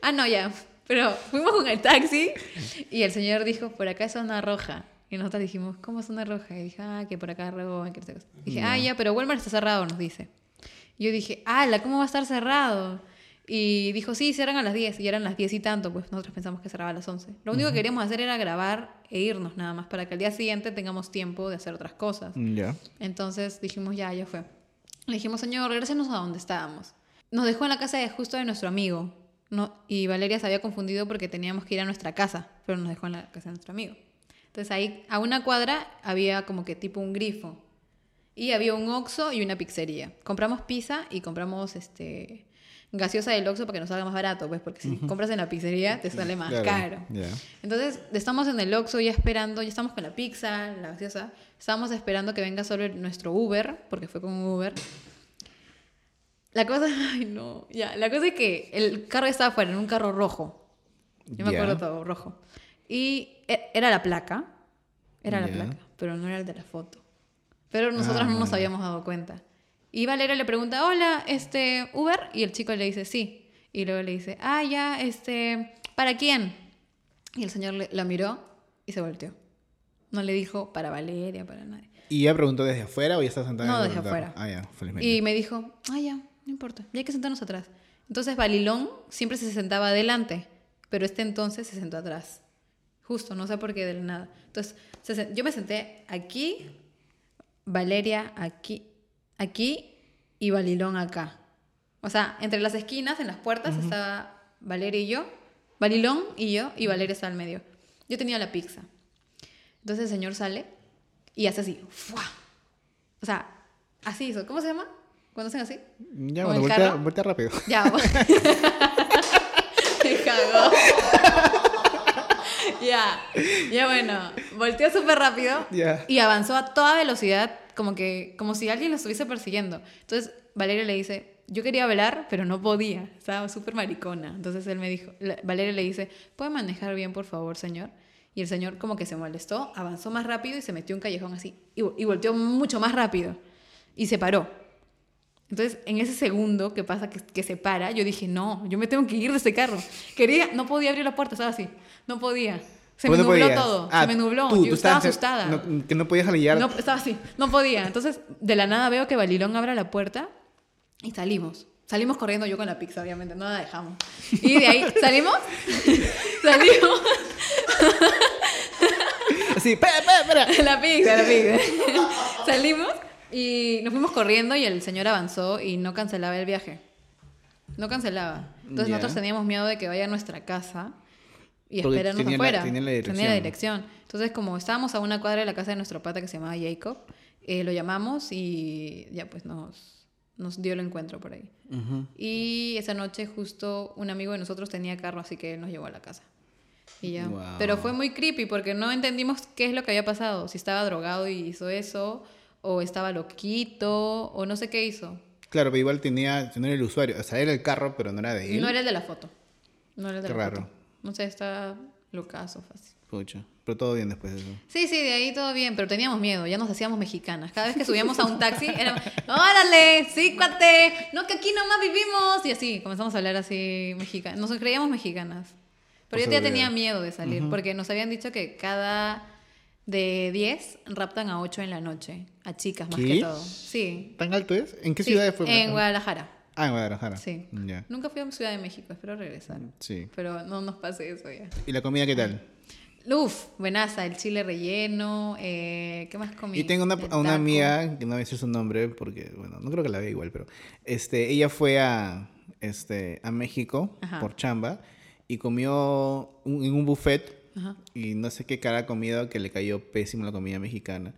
Ah, no, ya. Pero fuimos con el taxi y el señor dijo: Por acá es zona roja. Y nosotros dijimos: ¿Cómo es zona roja? Y dije: Ah, que por acá roban, que no sé qué cosa". Dije: Ah, ya, pero Walmart está cerrado, nos dice. Y yo dije: ¡Hala, ¿cómo va a estar cerrado? Y dijo: Sí, cierran a las 10. Y eran las 10 y tanto, pues nosotros pensamos que cerraba a las 11. Lo único que queríamos hacer era grabar e irnos nada más para que al día siguiente tengamos tiempo de hacer otras cosas. Ya. Entonces dijimos, ya, ya fue. Le dijimos, señor, regrésenos a donde estábamos. Nos dejó en la casa de justo de nuestro amigo. No, y Valeria se había confundido porque teníamos que ir a nuestra casa, pero nos dejó en la casa de nuestro amigo. Entonces ahí, a una cuadra, había como que tipo un grifo. Y había un Oxxo y una pizzería. Compramos pizza y compramos este gaseosa del Oxxo para que nos salga más barato, pues, porque si compras en la pizzería te sale más Claro, caro. Entonces, estamos en el Oxxo ya esperando, ya estamos con la pizza, la gaseosa. Estábamos esperando que venga solo nuestro Uber, porque fue con un Uber. La cosa, ay no, ya, la cosa es que el carro estaba afuera, en un carro rojo. Yo me acuerdo todo, rojo. Y e- era la placa, era la placa, pero no era el de la foto. Pero nosotros Ah, no nos ya. habíamos dado cuenta. Y Valeria le pregunta, hola, este, Uber, y el chico le dice, sí. Y luego le dice, ah, ya, este, ¿para quién? Y el señor le, la miró y se volteó. No le dijo para Valeria, para nadie. ¿Y ya preguntó desde afuera o ya está sentada No, desde afuera. Ah, ya, felizmente. Y me dijo, ah, ya, no importa, ya hay que sentarnos atrás. Entonces Balilón siempre se sentaba adelante, pero este entonces se sentó atrás. Justo, no sé por qué de la nada. Entonces, yo me senté aquí, Valeria aquí, aquí y Balilón acá. O sea, entre las esquinas, en las puertas, estaba Valeria y yo, Balilón y yo, y Valeria estaba al medio. Yo tenía la pizza. Entonces el señor sale y hace así, ¡fua! O sea, así hizo. ¿Cómo se llama? Cuando hacen así. Ya, ¿Con bueno, voltea rápido. Ya. Me cagó. ya, ya bueno. Volteó súper rápido Ya. y avanzó a toda velocidad, como que, como si alguien lo estuviese persiguiendo. Entonces Valeria le dice, yo quería velar, pero no podía. Estaba súper maricona. Entonces él me dijo, Valeria le dice, ¿puede manejar bien, por favor, señor? Y el señor como que se molestó, avanzó más rápido y se metió en un callejón así. Y, y volteó mucho más rápido. Y se paró. Entonces, en ese segundo que pasa que, que se para, yo dije, no, yo me tengo que ir de este carro. Quería, no podía abrir la puerta, estaba así. No podía. Se me ¿Cómo no nubló podías? todo. Ah, se me nubló. tú, yo tú estaba asustada. no- que no podías aliar. No, estaba así, no podía. Entonces, de la nada veo que Balilón abre la puerta y salimos. Salimos corriendo yo con la pizza, obviamente, no la dejamos. Y de ahí, ¿salimos? salimos. Así, espera, espera, espera. la pizza, la pizza. Salimos y nos fuimos corriendo y el señor avanzó y no cancelaba el viaje. No cancelaba. Entonces nosotros teníamos miedo de que vaya a nuestra casa y esperarnos afuera. tenía la dirección. Tenía la dirección. Entonces, como estábamos a una cuadra de la casa de nuestro pata que se llamaba Jacob, eh, lo llamamos y ya pues nos, nos dio el encuentro por ahí. Y esa noche justo un amigo de nosotros tenía carro, así que él nos llevó a la casa. Y ya. Wow. Pero fue muy creepy porque no entendimos qué es lo que había pasado. Si estaba drogado y hizo eso, o estaba loquito, o no sé qué hizo. Claro, pero igual tenía, no era el usuario. O sea, era el carro, pero no era de él. No era el de la foto. No era el de Qué la raro. foto. No sé, está locazo fácil. Pucha. Pero todo bien después de eso. Sí, sí, de ahí todo bien, pero teníamos miedo, ya nos hacíamos mexicanas. Cada vez que subíamos a un taxi, era, órale, sí, cuate, no, que aquí nomás vivimos. Y así, comenzamos a hablar así mexicanas. Nos creíamos mexicanas. Pero Por yo ya tenía miedo de salir, porque nos habían dicho que cada de 10 raptan a 8 en la noche, a chicas más ¿Qué? que todo. Sí. ¿Tan alto es? ¿En qué Sí, ciudad fue? En Guadalajara. Ah, en Guadalajara. Sí. Ya. Nunca fui a Ciudad de México, espero regresar. Sí. Pero no nos pase eso ya. ¿Y la comida qué tal? Uf, buenaza, el chile relleno, eh, ¿qué más comí? Y tengo una, a una amiga, que no voy a decir su nombre porque, bueno, no creo que la vea igual, pero este, ella fue a, este, a México Ajá. por chamba y comió un- en un buffet Ajá. y no sé qué cara comido que le cayó pésimo la comida mexicana.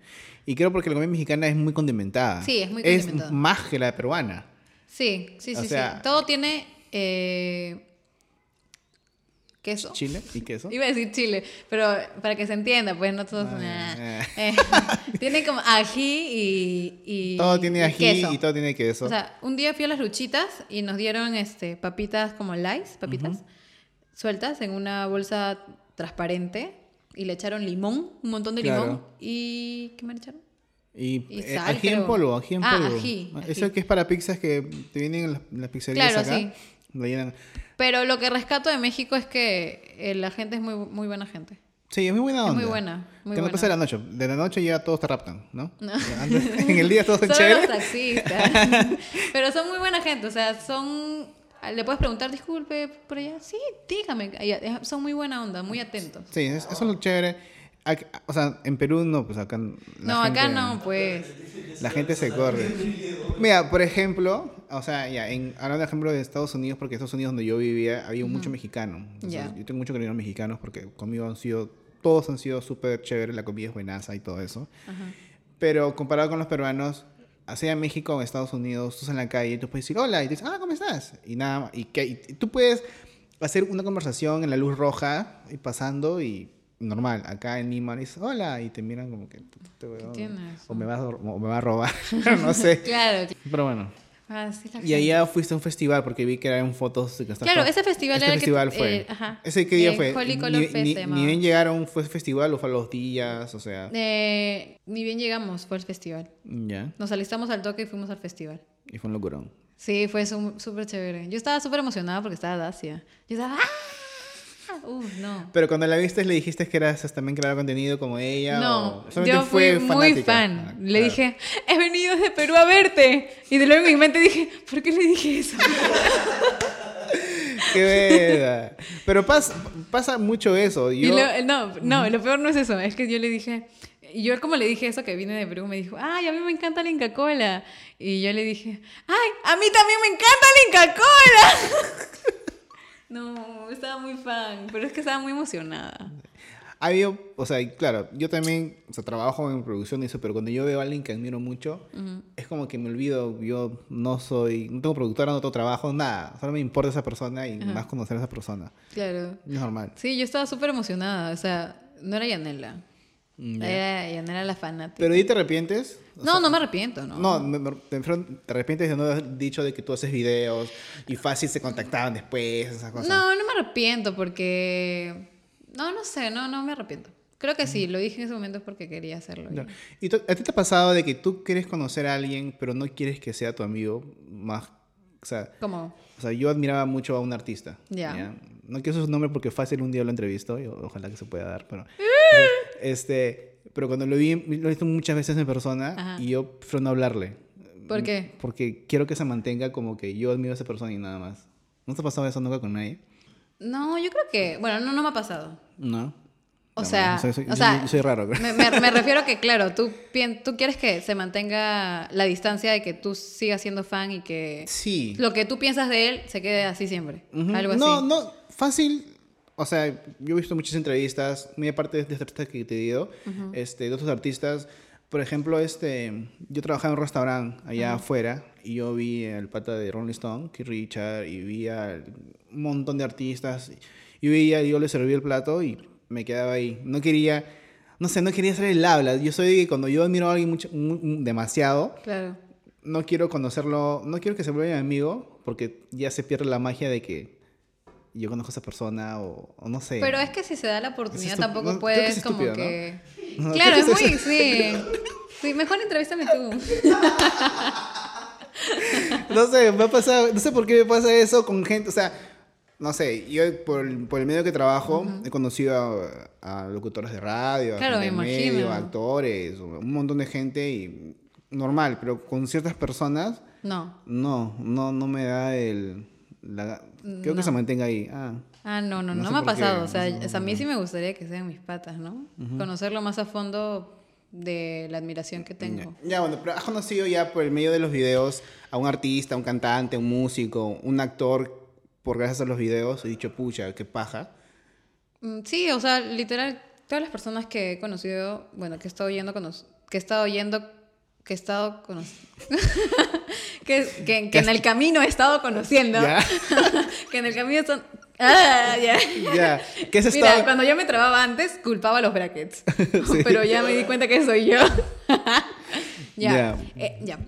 Y creo porque la comida mexicana es muy condimentada. Sí, es muy condimentada. Es más que la peruana. Sí, sí, O sí, sea- sí. Todo tiene eh, queso. Chile y queso. Iba a decir chile, pero para que se entienda, pues no todos. Ah, nah. eh. Tiene como ají y, y- todo tiene ají queso. y todo tiene queso. O sea, un día fui a las luchitas y nos dieron este papitas como lice, papitas sueltas en una bolsa transparente y le echaron limón, un montón de Claro. limón y ¿qué me echaron? Y y eh, sal, ají en creo. polvo, ají en Ah, polvo. ají, Ah, ají. Eso que es para pizzas que te vienen en las, en las pizzerías Claro, acá. sí. Pero lo que rescato de México es que eh, la gente es muy, muy buena gente. Sí, es muy buena onda. Es muy buena, muy que no pasa de la noche. De la noche ya todos te raptan, ¿no? Antes- en el día todos son chéveres. los taxistas. Pero son muy buena gente, o sea, son... Le puedes preguntar, disculpe, por allá. Sí, dígame. Ahí- Son muy buena onda, muy atentos. Sí, es- eso es lo chévere. O sea, en Perú no, pues acá. no, acá gente- no, pues. La gente se corre. Mira, por ejemplo, o sea, ya, en, hablando de ejemplo de Estados Unidos, porque en Estados Unidos donde yo vivía había mucho mexicano. Entonces, Ya. Yo tengo mucho cariño a los mexicanos porque conmigo han sido, todos han sido súper chéveres, la comida es buenaza y todo eso. Ajá. Pero comparado con los peruanos, en México o en Estados Unidos, tú estás en la calle y tú puedes decir hola y te dicen, ah, ¿cómo estás? Y nada, y, que, y tú puedes hacer una conversación en la luz roja y pasando y normal. Acá en Lima dices hola y te miran como que "Tú- tú- tú- tienes? o me, vas a, o me va a robar, no sé. Claro. Pero bueno, Ah, sí, Y allá fuiste a un festival porque vi que eran fotos de que Claro, ese festival Este era el que- festival fue. eh, ajá. ¿Ese qué día Eh, fue? Holy Ni- Color ni, Fest ni- se ni llamaba. bien llegaron, fue festival o fue a los días, o sea. Eh, ni bien llegamos, fue el festival. Ya. Nos alistamos al toque y fuimos al festival. Y fue un locurón. Sí, fue súper chévere. Yo estaba súper emocionada porque estaba Dacia. Yo estaba... ¡Ah! No. Pero cuando la viste, le dijiste que eras también crear contenido como ella. No, o yo fui muy fan. Ah, Le dije, he venido desde Perú a verte. Y de luego en mi mente dije, ¿por qué le dije eso? Qué verga. Pero pasa, pasa mucho eso. Y Yo, lo- no, no, lo peor no es eso. Es que yo le dije, y yo como le dije eso que vine de Perú, me dijo, ay, a mí me encanta la Inca Cola. Y yo le dije, ay, a mí también me encanta la Inca Cola. no, estaba muy fan, pero es que estaba muy emocionada. ha habido, o sea, claro, yo también, o sea, trabajo en producción y eso, pero cuando yo veo a alguien que admiro mucho, es como que me olvido, yo no soy, no tengo productora, no tengo trabajo, nada, solo me importa esa persona y más conocer a esa persona. Claro. Es normal. Sí, yo estaba súper emocionada. O sea, no era Yanela. Mm, ya. Era Yanela la fanática. Pero ¿y te arrepientes? O no, sea, no me arrepiento, ¿no? No, me- me- te te arrepientes de no haber dicho de que tú haces videos y fácil se contactaban después, esas cosas. No, no me arrepiento porque... No, no sé, no, no me arrepiento. Creo que sí, lo dije en ese momento es porque quería hacerlo. ¿Y tú- a ti te ha pasado de que tú quieres conocer a alguien, pero no quieres que sea tu amigo más... O sea, ¿Cómo? o sea yo admiraba mucho a un artista. Ya. No quiero su nombre porque fácil un día lo entrevisto y ojalá que se pueda dar, pero... este, pero cuando lo vi, lo he visto muchas veces en persona Ajá. y yo prefiero no hablarle. ¿Por qué? Porque quiero que se mantenga como que yo admiro a esa persona y nada más. ¿No te ha pasado eso nunca con nadie? No, yo creo que... Bueno, no, no me ha pasado. No. O No, sea, soy, soy- o sea, soy raro. Me, me- me refiero que, claro, tú, tú quieres que se mantenga la distancia de que tú sigas siendo fan y que Sí. lo que tú piensas de él se quede así siempre. Algo así. No, no, fácil. O sea, yo he visto muchas entrevistas, muy aparte de esta entrevista que te digo, este, de otros artistas. Por ejemplo, este, yo trabajaba en un restaurante allá afuera y yo vi al pata de Rolling Stone, Keith Richard, y vi a un montón de artistas. Y veía, yo le serví el plato y me quedaba ahí. No quería, no sé, no quería hacer el habla. Yo soy de que cuando yo admiro a alguien mucho, mu- demasiado, Claro. no quiero conocerlo, no quiero que se vuelva mi amigo, porque ya se pierde la magia de que yo conozco a esa persona o, o no sé. Pero es que si se da la oportunidad tampoco no, creo que puedes es como que... No, claro, es muy... Sí. sí, mejor entrevístame tú. No sé, me ha pasado, no sé por qué me pasa eso con gente, o sea, no sé, yo por, el- por el medio que trabajo he conocido a, a locutores de radio, a Claro, gente me medio, imagino. a actores, un montón de gente y normal, pero con ciertas personas No. no, no, no me da el, la, creo que se mantenga ahí. Ah, Ah, no, no, No no, me ha por qué, pasado. O sea, no a mí sí me gustaría que sean mis patas, ¿no? Conocerlo más a fondo de la admiración que tengo. Ya, bueno, pero has conocido ya por el medio de los videos a un artista, un cantante, un músico, un actor, por gracias a los videos, he dicho, pucha, qué paja. Mm, Sí, o sea, literal, todas las personas que he conocido, bueno, que he estado oyendo, que he estado oyendo, que he estado conociendo, que, que, que en el camino he estado conociendo, Ya. que en el camino son... Ah, ya. Que has Mira, estado... cuando yo me trababa antes, culpaba los brackets. Sí. Pero ya me di cuenta que soy yo. ya. Ya. eh, ya.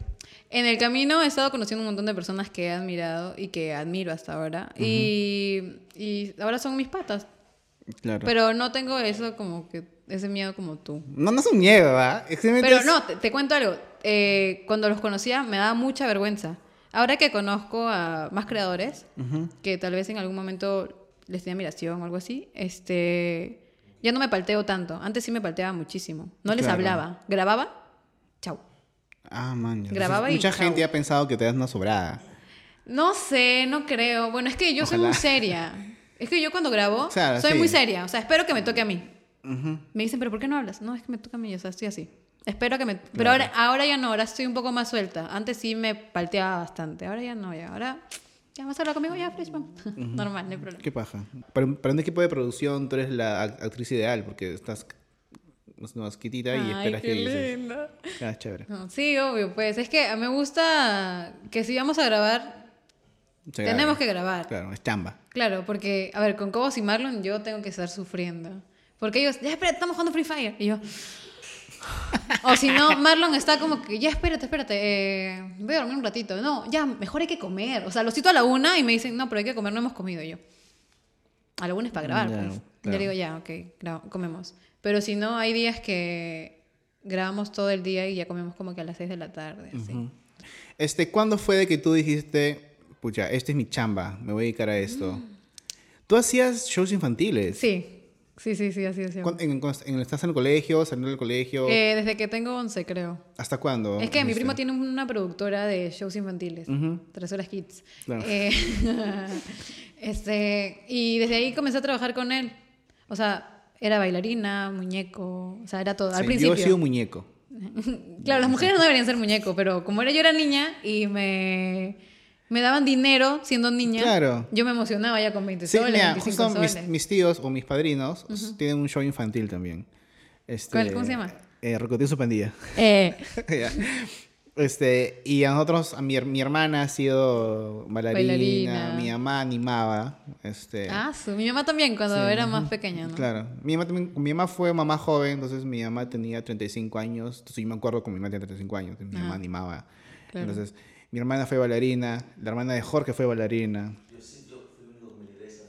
En el camino he estado conociendo un montón de personas que he admirado y que admiro hasta ahora. y, y ahora son mis patas. Claro. Pero no tengo eso como que, ese miedo como tú. No, no es un miedo, ¿verdad? Pero no, te, te cuento algo. Eh, cuando los conocía me daba mucha vergüenza. Ahora que conozco a más creadores, que tal vez en algún momento les tenía admiración o algo así, este, ya no me palteo tanto. Antes sí me palteaba muchísimo. No les Claro. hablaba. Grababa, chau. Ah, man. Grababa Entonces, y Mucha chao. gente ha pensado que te das una sobrada. No sé, no creo. Bueno, es que yo soy Ojalá. muy seria. Es que yo cuando grabo Claro, soy sí. muy seria. O sea, espero que me toque a mí. Ujú. Me dicen, pero ¿por qué no hablas? No, es que me toca a mí, o sea, estoy así. Espero que me... Pero ahora, ahora ya no, ahora estoy un poco más suelta. Antes sí me palteaba bastante, ahora ya no, ya. Ahora, ya vas a hablar conmigo, ya, Fresh, vamos. Normal, no hay problema. Qué paja. Para, para un equipo de producción, tú eres la act- actriz ideal porque estás más, más quietita y esperas qué que dices. lindo. Ah, chévere. No, sí, obvio, pues. Es que me gusta que si vamos a grabar, Se tenemos que grabar. Claro, es chamba. Claro, porque, a ver, con Cobos y Marlon yo tengo que estar sufriendo. Porque ellos, ya, espera, estamos jugando Free Fire. Y yo, O si no, Marlon está como que, ya espérate, espérate, eh, voy a dormir un ratito. No, ya, mejor hay que comer. O sea, los cito a la una y me dicen, no, pero hay que comer, no hemos comido Y yo. A la una es para grabar, Ya, pues. Yo claro. digo, ya, ok, gra- comemos. Pero si no, hay días que grabamos todo el día y ya comemos como que a las seis de la tarde. así. Este, ¿cuándo fue de que tú dijiste, pucha, esta es mi chamba, me voy a dedicar a esto? Tú hacías shows infantiles. Sí, sí, sí, sí, así es. ¿Cuán- en- en- ¿Estás en el colegio, saliendo del colegio? Eh, desde que tengo 11, creo. ¿Hasta cuándo? Es que mi Este, primo tiene una productora de shows infantiles. Tres Horas Kids. Claro. Eh, este, y desde ahí comencé a trabajar con él. O sea, era bailarina, muñeco, o sea, era todo. Al principio. Yo he sido muñeco. Claro, las mujeres no deberían ser muñeco, pero como era yo era niña y me, me daban dinero siendo niña, Claro. yo me emocionaba ya con 20 Sí, soles, mira, 25 justo mis, soles. mis tíos o mis padrinos tienen un show infantil también. Este, ¿Cuál? ¿Cómo se llama? Eh, Rocotín su pandilla. Eh, Ya. Este, y a nosotros, a mi, mi hermana ha sido bailarina, Bailarina. mi mamá animaba. Este, ah, su- mi mamá también cuando Sí, era más pequeña, ¿no? Claro. Mi mamá, también- mi mamá fue mamá joven, entonces mi mamá tenía 35 años. Entonces yo me acuerdo que mi mamá tenía 35 años. Mi mamá Ah, animaba. claro. Entonces, mi hermana fue bailarina. La hermana de Jorge fue bailarina.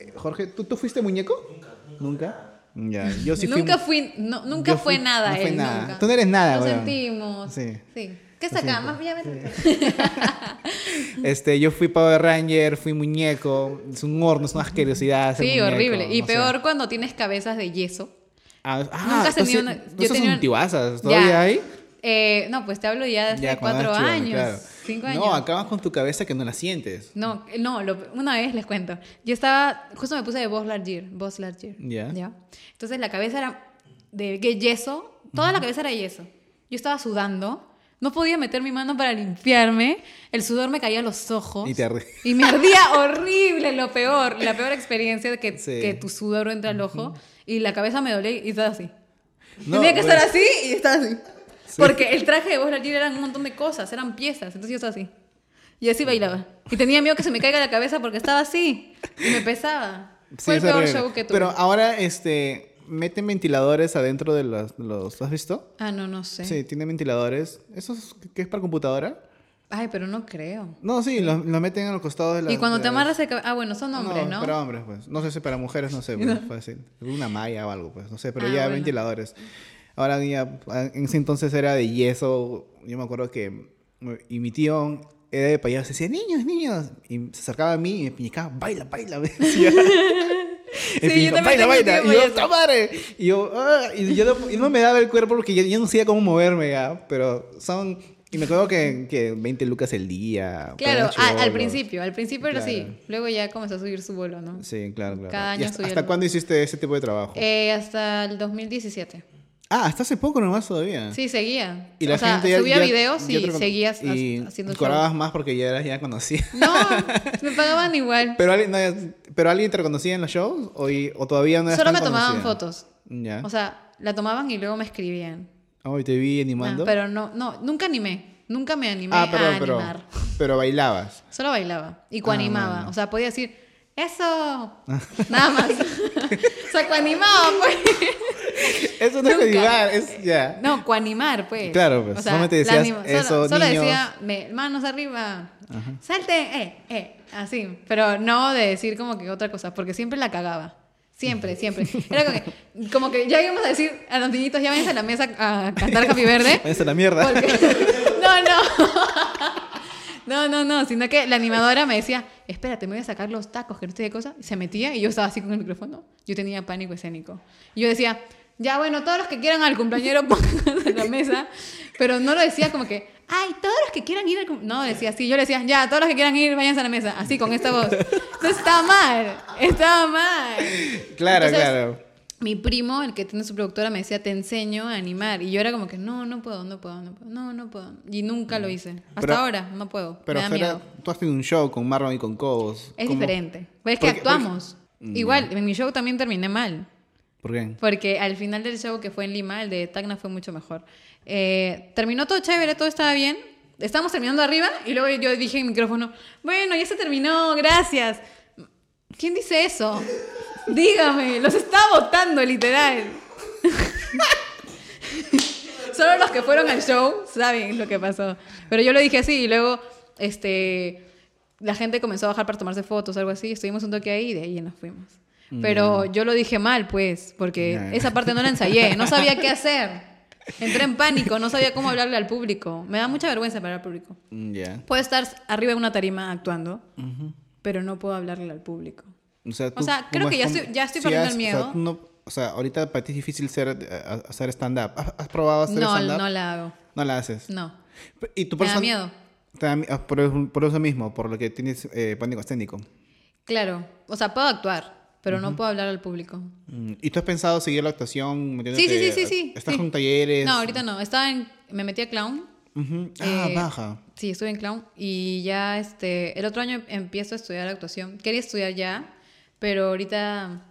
Eh, Jorge, ¿tú, tú fuiste muñeco? Nunca. ¿Nunca? Ya, yo sí fui. nunca fui, no, nunca yo fue fui- nada no fue él, nada. nunca. Tú no eres nada, Lo weón. sentimos. Sí. Sí. ¿Qué está acá? Más ya vete. Este, yo fui Power Ranger, fui muñeco. Es un horno, es una asquerosidad. Sí, muñeco, horrible. Y no sé. peor cuando tienes cabezas de yeso. Ah, Nunca ah, has tenido entonces, una- ¿no yo tenía- antiguazas? ¿Todavía Ya. hay? Eh, no, pues te hablo ya de hace Ya, cuatro años, claro. Cinco años. No, acabas con tu cabeza que no la sientes. No, no, lo- una vez les cuento. Yo estaba, justo me puse de Boss Lightyear, Boss Lightyear. Ya. Entonces la cabeza era de yeso, toda la cabeza era yeso. Yo estaba sudando, no podía meter mi mano para limpiarme, el sudor me caía a los ojos. Y te ardía. Y me ardía horrible, lo peor, la peor experiencia de que, Sí. que tu sudor entra al ojo y la cabeza me dolía y estaba así. No, Tenía que bueno. estar así y estaba así. Porque el traje de Buzz Lightyear eran un montón de cosas, eran piezas, entonces yo estaba así. Y así bailaba. Y tenía miedo que se me caiga la cabeza porque estaba así. Y me pesaba. Sí, Fue el peor show que tuve. Pero ahora, este, meten ventiladores adentro de los, los- ¿has visto? Ah, no, no sé. Sí, tienen ventiladores. ¿Eso es, qué es para computadora? Ay, pero no creo. No, sí, lo, lo meten a los costados de las... y cuando te amarras el Ah, bueno, son hombres, ¿no? Para hombres, pues. No sé si para mujeres, no sé, pues, fácil. Una malla o algo, pues. No sé, pero Ah, ya bueno. ventiladores. Ahora ya, en ese entonces era de yeso. Yo me acuerdo que... Y mi tío era de payaso. Decía, niños, niños. Y se acercaba a mí y me piñicaba, baila, baila. Me decía. Sí, yo baila, baila. Y yo, ¡ta madre! Y yo, "Ah", y yo no, y no me daba el cuerpo porque yo, yo no sabía cómo moverme ya. Pero son... Y me acuerdo que, que 20 lucas el día. Claro, al principio, al principio era así. Luego ya comenzó a subir su vuelo, ¿no? Sí, claro, claro. Cada ¿Y año hasta, hasta el- cuándo hiciste ese tipo de trabajo? Eh, hasta el 2017. Ah, hasta hace poco nomás todavía. Sí, seguía. Y la o sea, gente ya, subía ya- videos ya y seguías y haciendo cobrabas más porque ya eras ya conocida. No, me pagaban igual. pero alguien, no, pero alguien te reconocía en los shows o, y- o todavía no eras Solo me tomaban conocida? fotos. Ya. O sea, la tomaban y luego me escribían. Hoy te vi Ah, animando. pero no, no, nunca animé. Nunca me animé ah, perdón, a pero, animar. pero bailabas. Solo bailaba y Ah, coanimaba. bueno. O sea, podía decir, ¡eso! Nada más. o sea, coanimaba, pues. Eso no es Nunca. animar, es ya. No, coanimar, pues. Claro, pues, O sea, solamente la decías anima- eso, solo, solo niños. decía, me- manos arriba, salte, eh, eh, así. Pero no de decir como que otra cosa, porque siempre la cagaba. Siempre, siempre. Era como que, como que ya íbamos a decir a los niñitos, ya váyanse a la mesa a cantar Happy Verde. Váyanse a la mierda. Porque- No, no. No, no, no, sino que la animadora me decía, espérate, me voy a sacar los tacos, que no sé qué cosa. Y se metía y yo estaba así con el micrófono. Yo tenía pánico escénico. Y yo decía, ya bueno, todos los que quieran al cumpleañero pónganse en la mesa. Pero no lo decía como que, ay, todos los que quieran ir al cum-". No, decía así. Yo le decía, ya, todos los que quieran ir, váyanse a la mesa. Así, con esta voz. Entonces estaba mal. Estaba mal. claro, Entonces, claro. Mi primo, el que tiene su productora, me decía, te enseño a animar. Y yo era como que, no, no puedo, no puedo, no puedo, no, no puedo. Y nunca lo hice. Hasta Pero- ahora, no puedo. Pero me da miedo. tú has tenido un show con Marlon y con Cobos. Es ¿Cómo- diferente. Pues es que Porque- porque- actuamos. Igual, en mi show también terminé mal. ¿Por qué? Porque al final del show que fue en Lima, el de Tacna fue mucho mejor. Eh, terminó todo chévere, todo estaba bien. Estábamos terminando arriba y luego yo dije en micrófono, bueno, ya se terminó, gracias. ¿Quién dice eso? Dígame, los está votando literal. Solo los que fueron al show saben lo que pasó. Pero yo lo dije así y luego, este, la gente comenzó a bajar para tomarse fotos, algo así. Estuvimos un toque ahí y de ahí nos fuimos. Pero yo lo dije mal, pues, porque esa parte no la ensayé. No sabía qué hacer. Entré en pánico, no sabía cómo hablarle al público. Me da mucha vergüenza hablar al público. Mm, Ya. Puedo estar arriba de una tarima actuando, pero no puedo hablarle al público. O sea, O sea, creo ¿cómo que ya estoy- ya estoy si perdiendo has- el O miedo. sea, no- o sea, ahorita para ti es difícil ser, eh, hacer stand-up. ¿Has, probado hacer No, stand-up? no la hago. No la haces. No. ¿Y tu Me da miedo. te da mi- ah, por, por eso mismo, por lo que tienes eh, pánico escénico. Claro. O sea, puedo actuar, pero no puedo hablar al público. Mm, ¿Y tú has pensado seguir la actuación? Sí, sí, sí, sí, sí. ¿Estás sí. con talleres? No, ahorita no. Estaba en... Me metí a clown. Ujú. Ah, Eh, baja. Sí, estuve en clown y ya este, el otro año empiezo a estudiar actuación. Quería estudiar ya, pero ahorita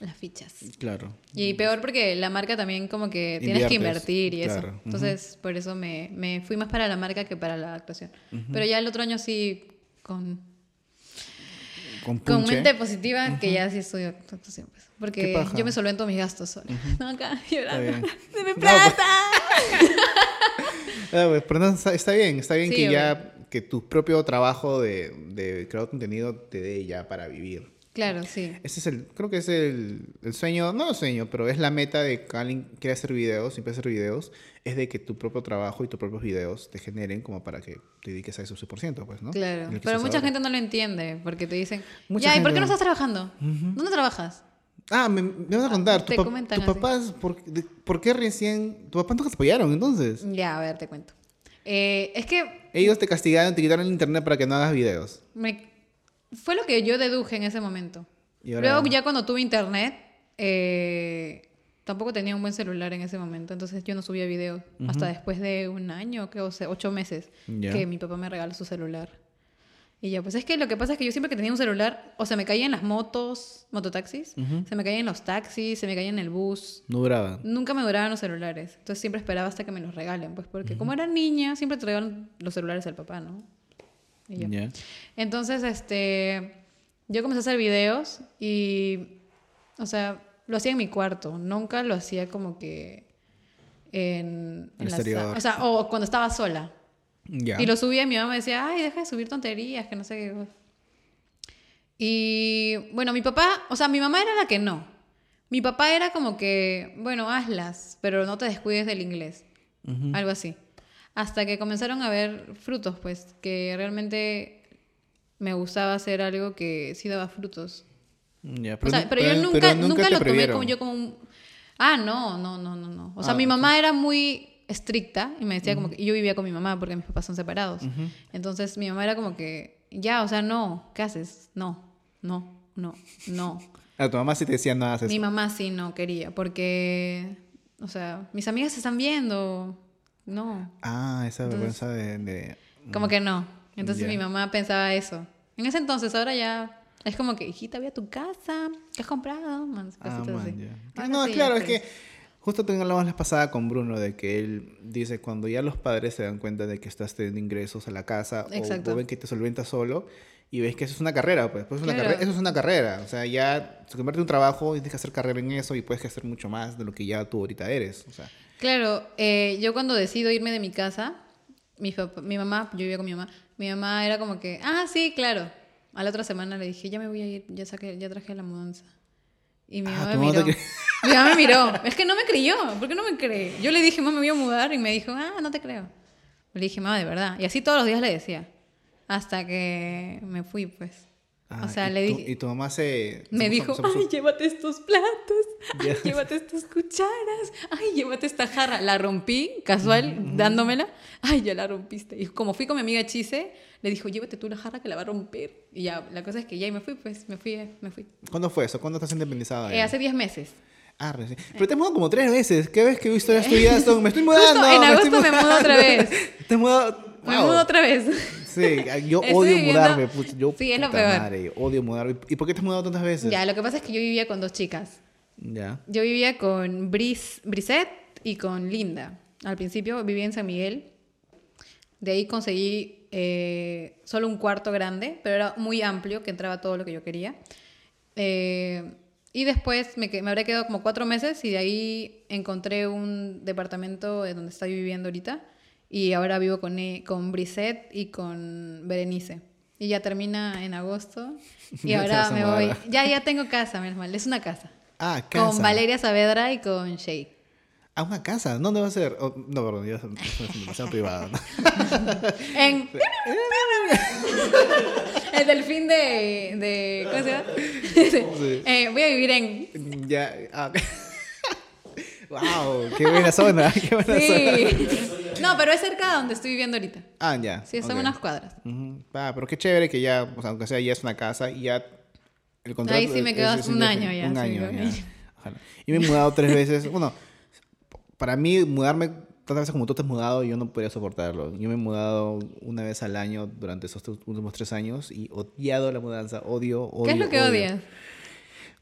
las fichas. Claro. Y peor porque la marca también como que tienes que invertir y claro. eso. Entonces, por eso me, me fui más para la marca que para la actuación. Pero ya el otro año sí, con, Con, mente positiva, que ya sí estudio actuación. Pues, porque yo me solvento mis gastos sola. No, acá llorando. ¡Deme No, plata! Ah, pues, pero no, está, está bien, está bien Sí, que ya que tu propio trabajo de, de crear contenido te dé ya para vivir. Claro, sí. Ese es el, creo que es el, el sueño, no el sueño, pero es la meta de que alguien quiere hacer videos, siempre hacer videos, es de que tu propio trabajo y tus propios videos te generen como para que te dediques a eso 100%, pues, ¿no? Claro. Pero mucha ahora. gente no lo entiende porque te dicen, Mucha ya, ¿y por qué no estás trabajando? ¿Dónde trabajas? Ah, me, me vas a contar, te tu, pa- comentan tu ¿por, de- ¿por qué recién, tu papá nunca te apoyaron entonces? Ya, a ver, te cuento. Eh, es que Ellos te castigaron, te quitaron el internet para que no hagas videos. me- fue lo que yo deduje en ese momento. Y ahora- Luego, ya cuando tuve internet, eh, tampoco tenía un buen celular en ese momento, entonces yo no subía videos. Hasta después de un año, que, o sea, ocho meses, Ya. que mi papá me regaló su celular. Y ya, pues es que lo que pasa es que yo siempre que tenía un celular, o se me caía en las motos, mototaxis, se me caía en los taxis, se me caía en el bus. No duraba. Nunca me duraban los celulares. Entonces siempre esperaba hasta que me los regalen, pues porque como era niña, siempre te regalan los celulares al papá, ¿no? Y. Ya. Entonces, este, yo comencé a hacer videos y, o sea, lo hacía en mi cuarto. Nunca lo hacía como que en, en la exterior. O sea, o cuando estaba sola. Y lo subía y mi mamá me decía, ay, deja de subir tonterías, que no sé qué. Y bueno, mi papá, o sea, mi mamá era la que no. Mi papá era como que, bueno, hazlas, pero no te descuides del inglés. Algo así. Hasta que comenzaron a ver frutos, pues, que realmente me gustaba hacer algo que sí daba frutos. Ya, o sea, nu- pero, yo nunca, pero nunca, lo tomé como yo como un... Ah, no, no, no, no, no. O sea, Ah, mi mamá era muy estricta y me decía como que yo vivía con mi mamá porque mis papás son separados. Entonces mi mamá era como que, ya, o sea, no, ¿qué haces? No, no, no, no. Ah, tu mamá sí te decía no haces. Mi mamá sí no quería porque, o sea, mis amigas se están viendo. No, Ah, esa vergüenza de, de- como que no. Entonces mi mamá pensaba eso. En ese entonces, ahora ya es como que, hijita, ve a tu casa, ¿qué has comprado? Man, Ah, así. Ah, no, sí, claro, es que justo hablamos la pasada con Bruno de que él dice cuando ya los padres se dan cuenta de que estás teniendo ingresos a la casa o- Exacto. o, ven que te solventas solo y ves que eso es una carrera, pues, pues es una Claro. carrera, eso es una carrera, o sea, ya se convierte en un trabajo y tienes que hacer carrera en eso y puedes hacer mucho más de lo que ya tú ahorita eres, o sea. Claro, eh, yo cuando decido irme de mi casa, mi, papá- mi mamá, yo vivía con mi mamá, mi mamá era como que, ah, sí, claro. A la otra semana le dije, ya me voy a ir, ya saqué, ya traje la mudanza. Y mi Ah, mamá me mamá te miró. Mi mamá me miró. Es que no me creyó. ¿Por qué no me cree? Yo le dije, mamá, me voy a mudar. Y me dijo, ah, no te creo. Le dije, mamá, de verdad. Y así todos los días le decía. Hasta que me fui, pues. Ah, o sea, y le tu- dije. Y tu mamá se... Me dijo, ay, llévate estos platos, ay, llévate estas cucharas, ay, llévate esta jarra. La rompí, casual, dándomela. Ay, ya la rompiste. Y como fui con mi amiga Chise, le dijo, llévate tú la jarra que la va a romper. Y ya, la cosa es que ya y me fui, pues, me fui, me fui. ¿Cuándo fue eso? ¿Cuándo estás independizada? Eh, hace 10 meses. Ah, recién. Pero te has mudado como tres veces. ¿Qué ves que historias tuyas son? Me estoy mudando. Justo en me agosto me mudo otra mudando". vez. Te has mudado. Me Wow. mudo otra vez. Sí, yo Estoy odio viviendo- mudarme. puta, yo, Sí, es lo peor. madre, odio mudarme. ¿Y por qué te has mudado tantas veces? ya, lo que pasa es que yo vivía con dos chicas. Ya. Yo vivía con Bris, Brisette y con Linda. Al principio vivía en San Miguel. De ahí conseguí eh, solo un cuarto grande, pero era muy amplio, que entraba todo lo que yo quería. Eh, Y después me, me habré quedado como cuatro meses y de ahí encontré un departamento en donde estoy viviendo ahorita. Y ahora vivo con, e- con Brisette y con Berenice. Y ya termina en agosto. Y ahora a me voy. Ya, ya tengo casa, menos mal. Es una casa. Ah, casa. Con Valeria Saavedra y con Shay. Ah, una casa. ¿Dónde va a ser? Oh, no, perdón, ya es demasiado privado. ¿no? En... El delfín de, de... ¿Cómo se llama? Eh, voy a vivir en... ya. Ah. wow, qué buena zona. Qué buena zona. No, pero es cerca de donde estoy viviendo ahorita. Ah, ya. Sí, son unas cuadras. Ah, pero qué chévere que ya, o sea, aunque sea ya es una casa y ya el contrato. Ahí sí me quedo es- es un año ya, Un sí, año ya. Ojalá. Yo me he mudado tres veces. Bueno, para mí mudarme tantas veces como tú te has mudado, yo no podría soportarlo. Yo me he mudado una vez al año durante esos últimos tres años y odiado la mudanza. Odio, odio. ¿Qué es lo que odio. odias?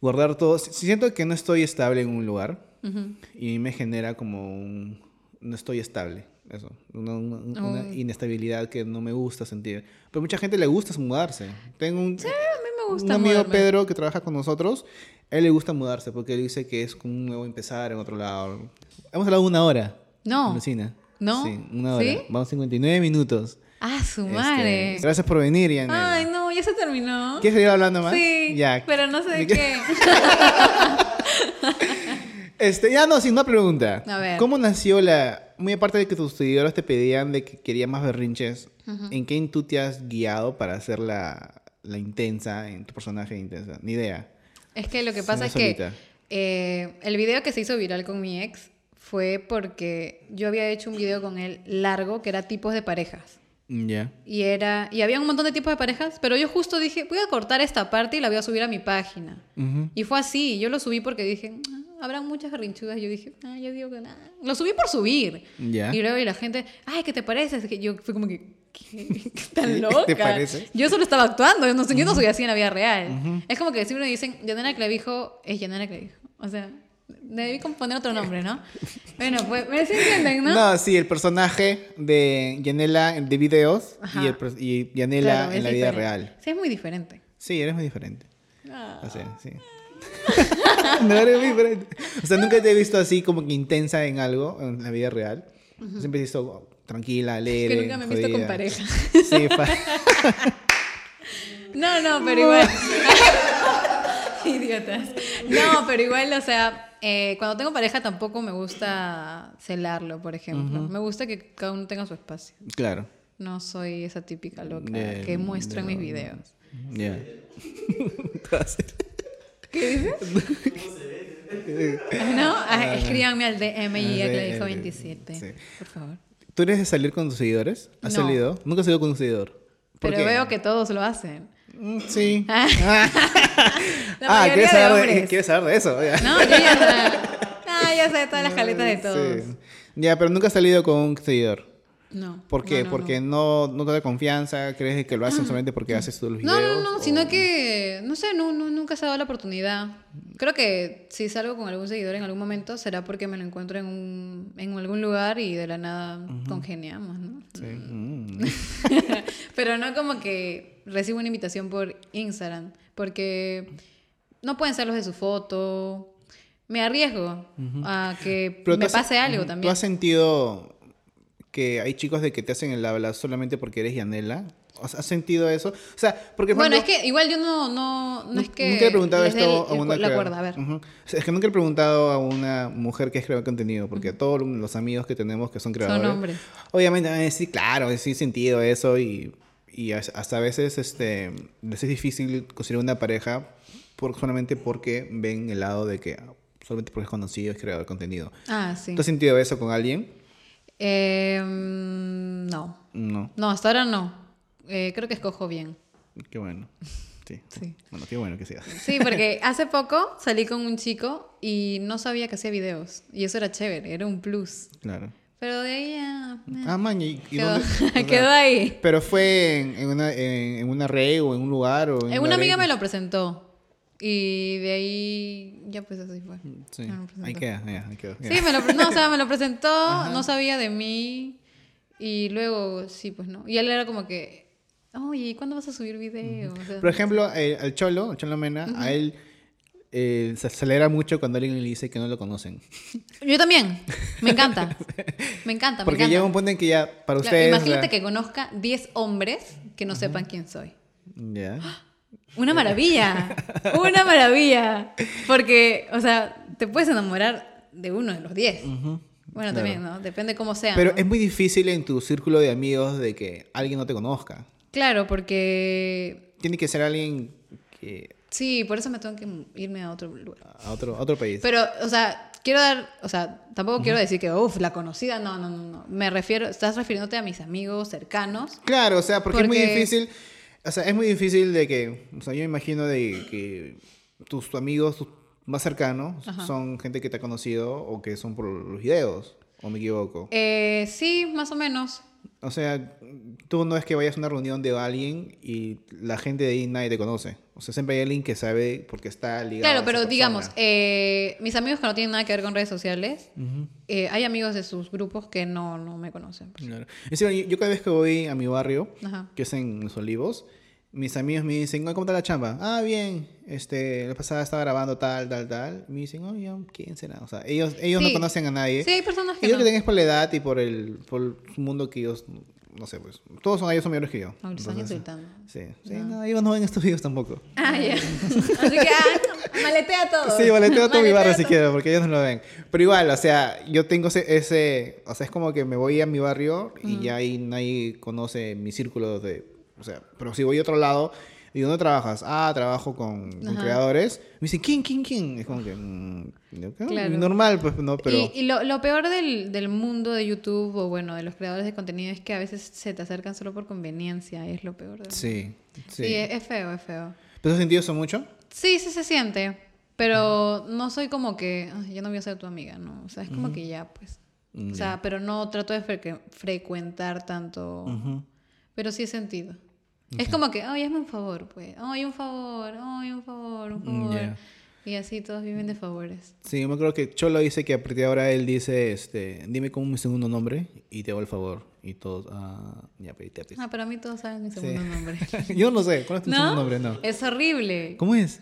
Guardar todo. Si- si Siento que no estoy estable en un lugar Ujú. y me genera como un... No estoy estable, eso. Una, una- una inestabilidad que no me gusta sentir. Pero mucha gente le gusta mudarse. Tengo un, A mí me un gusta amigo mudarme. Pedro que trabaja con nosotros. A él le gusta mudarse porque él dice que es como un nuevo empezar en otro lado. Hemos hablado una hora. No. Lucina. ¿No? Sí, una hora. ¿Sí? Vamos 59 minutos. Ah, su Este, madre. gracias por venir, Yanela. Ay, no, ya se terminó. ¿Quieres seguir hablando más? Sí, Ya. pero no sé de ¿De qué. Este, ya no, sin una pregunta. A ver. ¿Cómo nació la... Muy aparte de que tus seguidores te pedían de que querían más berrinches, ¿en qué tú te has guiado para hacer la, la intensa, en tu personaje intensa? Ni idea. Es que lo que pasa es que eh, el video que se hizo viral con mi ex fue porque yo había hecho un video con él largo que era tipos de parejas. Mm, Ya. Y era y había un montón de tipos de parejas, pero yo justo dije, voy a cortar esta parte y la voy a subir a mi página. Ujú. Y fue así, yo lo subí porque dije, "Ah, habrán muchas berrinchudas. Yo dije, ah, yo digo que nada. Lo subí por subir. Y luego y la gente, ay, ¿qué te parece? Que yo fui como que, ¿qué? ¿Qué tan ¿Qué loca? te parece? Yo solo estaba actuando, yo no, yo no soy así en la vida real. Es como que siempre me dicen, Yanela Clavijo es Yanela Clavijo. O sea, debí poner otro nombre, ¿no? bueno, pues, ¿me sí entienden, no? ¿no? sí, el personaje de Yanela de videos y, el, y Yanela Claro, en la vida diferente. real. Sí, es muy diferente. Sí, eres muy diferente. Ah. O sea, sí. no eres muy diferente. O sea, nunca te he visto así como que intensa en algo, en la vida real. Siempre te he visto tranquila, alegre. que nunca me he visto con pareja. Sí, fa- No, no, pero igual. Idiotas. No, pero igual, o sea, eh, cuando tengo pareja tampoco me gusta celarlo, por ejemplo. Me gusta que cada uno tenga su espacio. claro. No soy esa típica loca De- que muestro en mis videos. Ya. ¿Qué dices? ¿No? Ah, escríbanme al DM y Ah, a sí, Clavijo sí. 27. Sí. Por favor. ¿Tú eres de salir con tus seguidores? ¿Has No. salido? Nunca has salido con un seguidor. ¿Por Pero qué? veo que todos lo hacen. Mm, Sí. Ah. Ah, ¿quieres saber, de. ¿quieres saber de eso? Ya. No, yo ya. Ah, ya sé todas las caletas de todos. Sí. Ya, pero nunca has salido con un seguidor. No. ¿Por qué? no, no, Porque no. No, te da confianza, crees que lo hacen solamente porque haces tú los No, videos. no, no, o- sino que, no sé, no, no, nunca se ha dado la oportunidad. Creo que si salgo con algún seguidor en algún momento será porque me lo encuentro en, un, en algún lugar y de la nada congeniamos, ¿no? Sí. Mm. Pero no como que recibo una invitación por Instagram, porque no pueden ser los de su foto. Me arriesgo a que Pero me has- pase algo también. ¿Tú has sentido que hay chicos de que te hacen el habla solamente porque eres Yanela? ¿Has sentido eso? O sea, porque... por Bueno, es que igual yo no, no, no es que Nunca he preguntado esto el- a una la cuerda, a ver. Ujú. O sea, es que nunca he preguntado a una mujer que es creadora de contenido, porque todos los amigos que tenemos que son creadores, hombres. obviamente a decir, claro, sí he sentido eso y, y as- hasta a veces este, les es difícil conseguir una pareja por, solamente porque ven el lado de que solamente porque es conocido es creador de contenido. Ah, sí. ¿Tú has sentido eso con alguien? Eh, no. No, No, hasta ahora no. Eh, creo que escojo bien. qué bueno. Sí. Sí. Bueno, qué bueno que sea. Sí, porque hace poco salí con un chico y no sabía que hacía videos. Y eso era chévere, era un plus. Claro. Pero de ahí eh, Ah, man, ¿y, y quedó, dónde? quedó ahí. ¿Pero fue en, en una, en, en una red o en un lugar? O en Eh, una amiga red? me lo presentó. Y de ahí ya pues así fue. Sí, Me lo presentó. ahí queda, ahí quedó. ya. Sí, me lo, no, o sea, me lo presentó, no sabía de mí. Y luego, sí, pues no. Y él era como que, oye, ¿y cuándo vas a subir video? O sea, Por ejemplo, eh, al Cholo, al Cholo Mena, a él eh, se acelera mucho cuando alguien le dice que no lo conocen. Yo también. Me encanta. Me encanta, me Porque encanta. llega un punto en que ya, para Claro, ustedes... imagínate la- que conozca 10 hombres que no sepan quién soy. Ya. Una maravilla. Una maravilla. Porque, o sea, te puedes enamorar de uno de los 10. Bueno, claro. también, ¿no? Depende cómo sea. Pero ¿no? es muy difícil en tu círculo de amigos de que alguien no te conozca. Claro, porque Tiene que ser alguien que... sí, por eso me tengo que irme a otro lugar. a otro, a otro país. Pero, o sea, quiero dar, o sea, tampoco quiero decir que, uff, la conocida, no, no, no, no. Me refiero, estás refiriéndote a mis amigos cercanos. Claro, o sea, porque, es muy Porque- difícil, o sea, es muy difícil de que, o sea, yo me imagino de que tus amigos tus más cercanos Ajá. son gente que te ha conocido o que son por los videos, o me equivoco. Eh, sí, más o menos. O sea, tú no es que vayas a una reunión de alguien y la gente de ahí nadie te conoce. O sea, siempre hay alguien que sabe porque está ligado. Claro, pero persona. digamos, eh, mis amigos que no tienen nada que ver con redes sociales, eh, hay amigos de sus grupos que no, no me conocen. pues. Claro. Yo, yo cada vez que voy a mi barrio, Ajá. que es en Los Olivos, mis amigos me dicen, "Oye, ¿cómo está la chamba? Ah, bien, este, la pasada estaba grabando tal, tal, tal. Me dicen, oye, ¿quién será? O sea, ellos, ellos no Sí. conocen a nadie. Sí, hay personas que creo no. que es por la edad y por el, por el mundo que ellos, no sé, pues, todos son, ellos son mayores que yo. No, Entonces, gritando. Sí, sí, no, ellos no ven estos videos tampoco. Ah, ya. Así que, ah, maletea todo. Sí, valeteo todo mi Maletea barrio si quiero, porque ellos no lo ven. Pero igual, o sea, yo tengo ese, ese- o sea, es como que me voy a mi barrio y ya ahí nadie conoce mi círculo de, o sea, pero si voy a otro lado, y ¿dónde trabajas? Ah, trabajo con, creadores. Me dicen, ¿quién, quién, quién? Es como que, mm, ¿qué? Claro. normal, pues, no, pero... Y, y lo, lo peor del, del mundo de YouTube o bueno, de los creadores de contenido es que a veces se te acercan solo por conveniencia, es lo peor. del- Sí, sí. Sí, es, es feo, es feo. ¿Pero has sentido eso mucho? Sí, sí se siente, pero no soy como que, "Ay, yo no voy a ser tu amiga, ¿no? O sea, es como que ya, pues. Mm, O sea, pero no trato de frecu- frecuentar tanto, pero sí he sentido. Es como que, ay, hazme un favor, pues. Ay, un favor, ay, un favor, un favor. ya. Y así todos viven de favores. Sí, yo me acuerdo que Cholo dice que a partir de ahora él dice, este, dime cómo es mi segundo nombre y te hago el favor. Y todos, ah, ya, pues, te Ah, pero a mí todos saben mi segundo nombre. Yo no sé, ¿cuál es tu segundo ¿No? nombre? No. Es horrible. ¿Cómo es?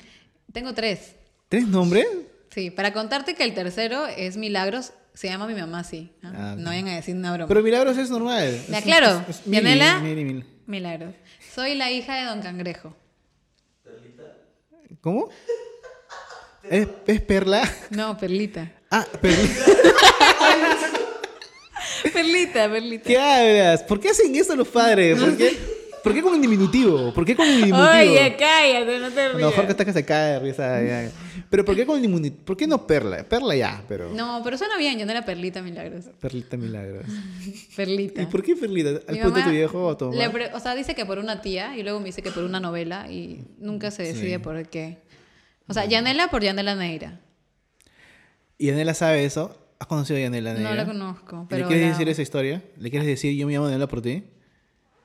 Tengo tres. ¿Tres nombres? Sí, para contarte que el tercero es Milagros, se llama mi mamá, sí. ¿ah? Ah, no vayan a decir una broma. Pero Milagros es normal. Ya, Es- claro. es- es Mili, Yanela. Mili, Mili. Milagros. Soy la hija de Don Cangrejo. ¿Cómo? ¿Es, es Perla? No, Perlita. Ah, Perlita. Perlita, Perlita. ¿Qué hablas? ¿Por qué hacen eso los padres? ¿Por qué, ¿Por qué con el diminutivo? ¿Por qué con el diminutivo? Oye, cállate, no te A lo rías. mejor que está que se cae de risa. ya. Pero ¿por qué con el diminutivo? ¿Por qué no Perla? Perla ya, pero... No, pero suena bien, yo no era Perlita Milagros. Perlita Milagros. Perlita. ¿Y por qué Perlita? ¿Has Mi puesto mamá tu viejo o tu mamá? le pre- o sea, dice que por una tía y luego me dice que por una novela y nunca se decide por qué. O sea, Yanela por Yanela Neira. ¿Y Yanela sabe eso? ¿Has conocido a Yanela No Negra? la conozco, ¿Le pero quieres la decir esa historia? ¿Le quieres decir yo me llamo Yanela por ti?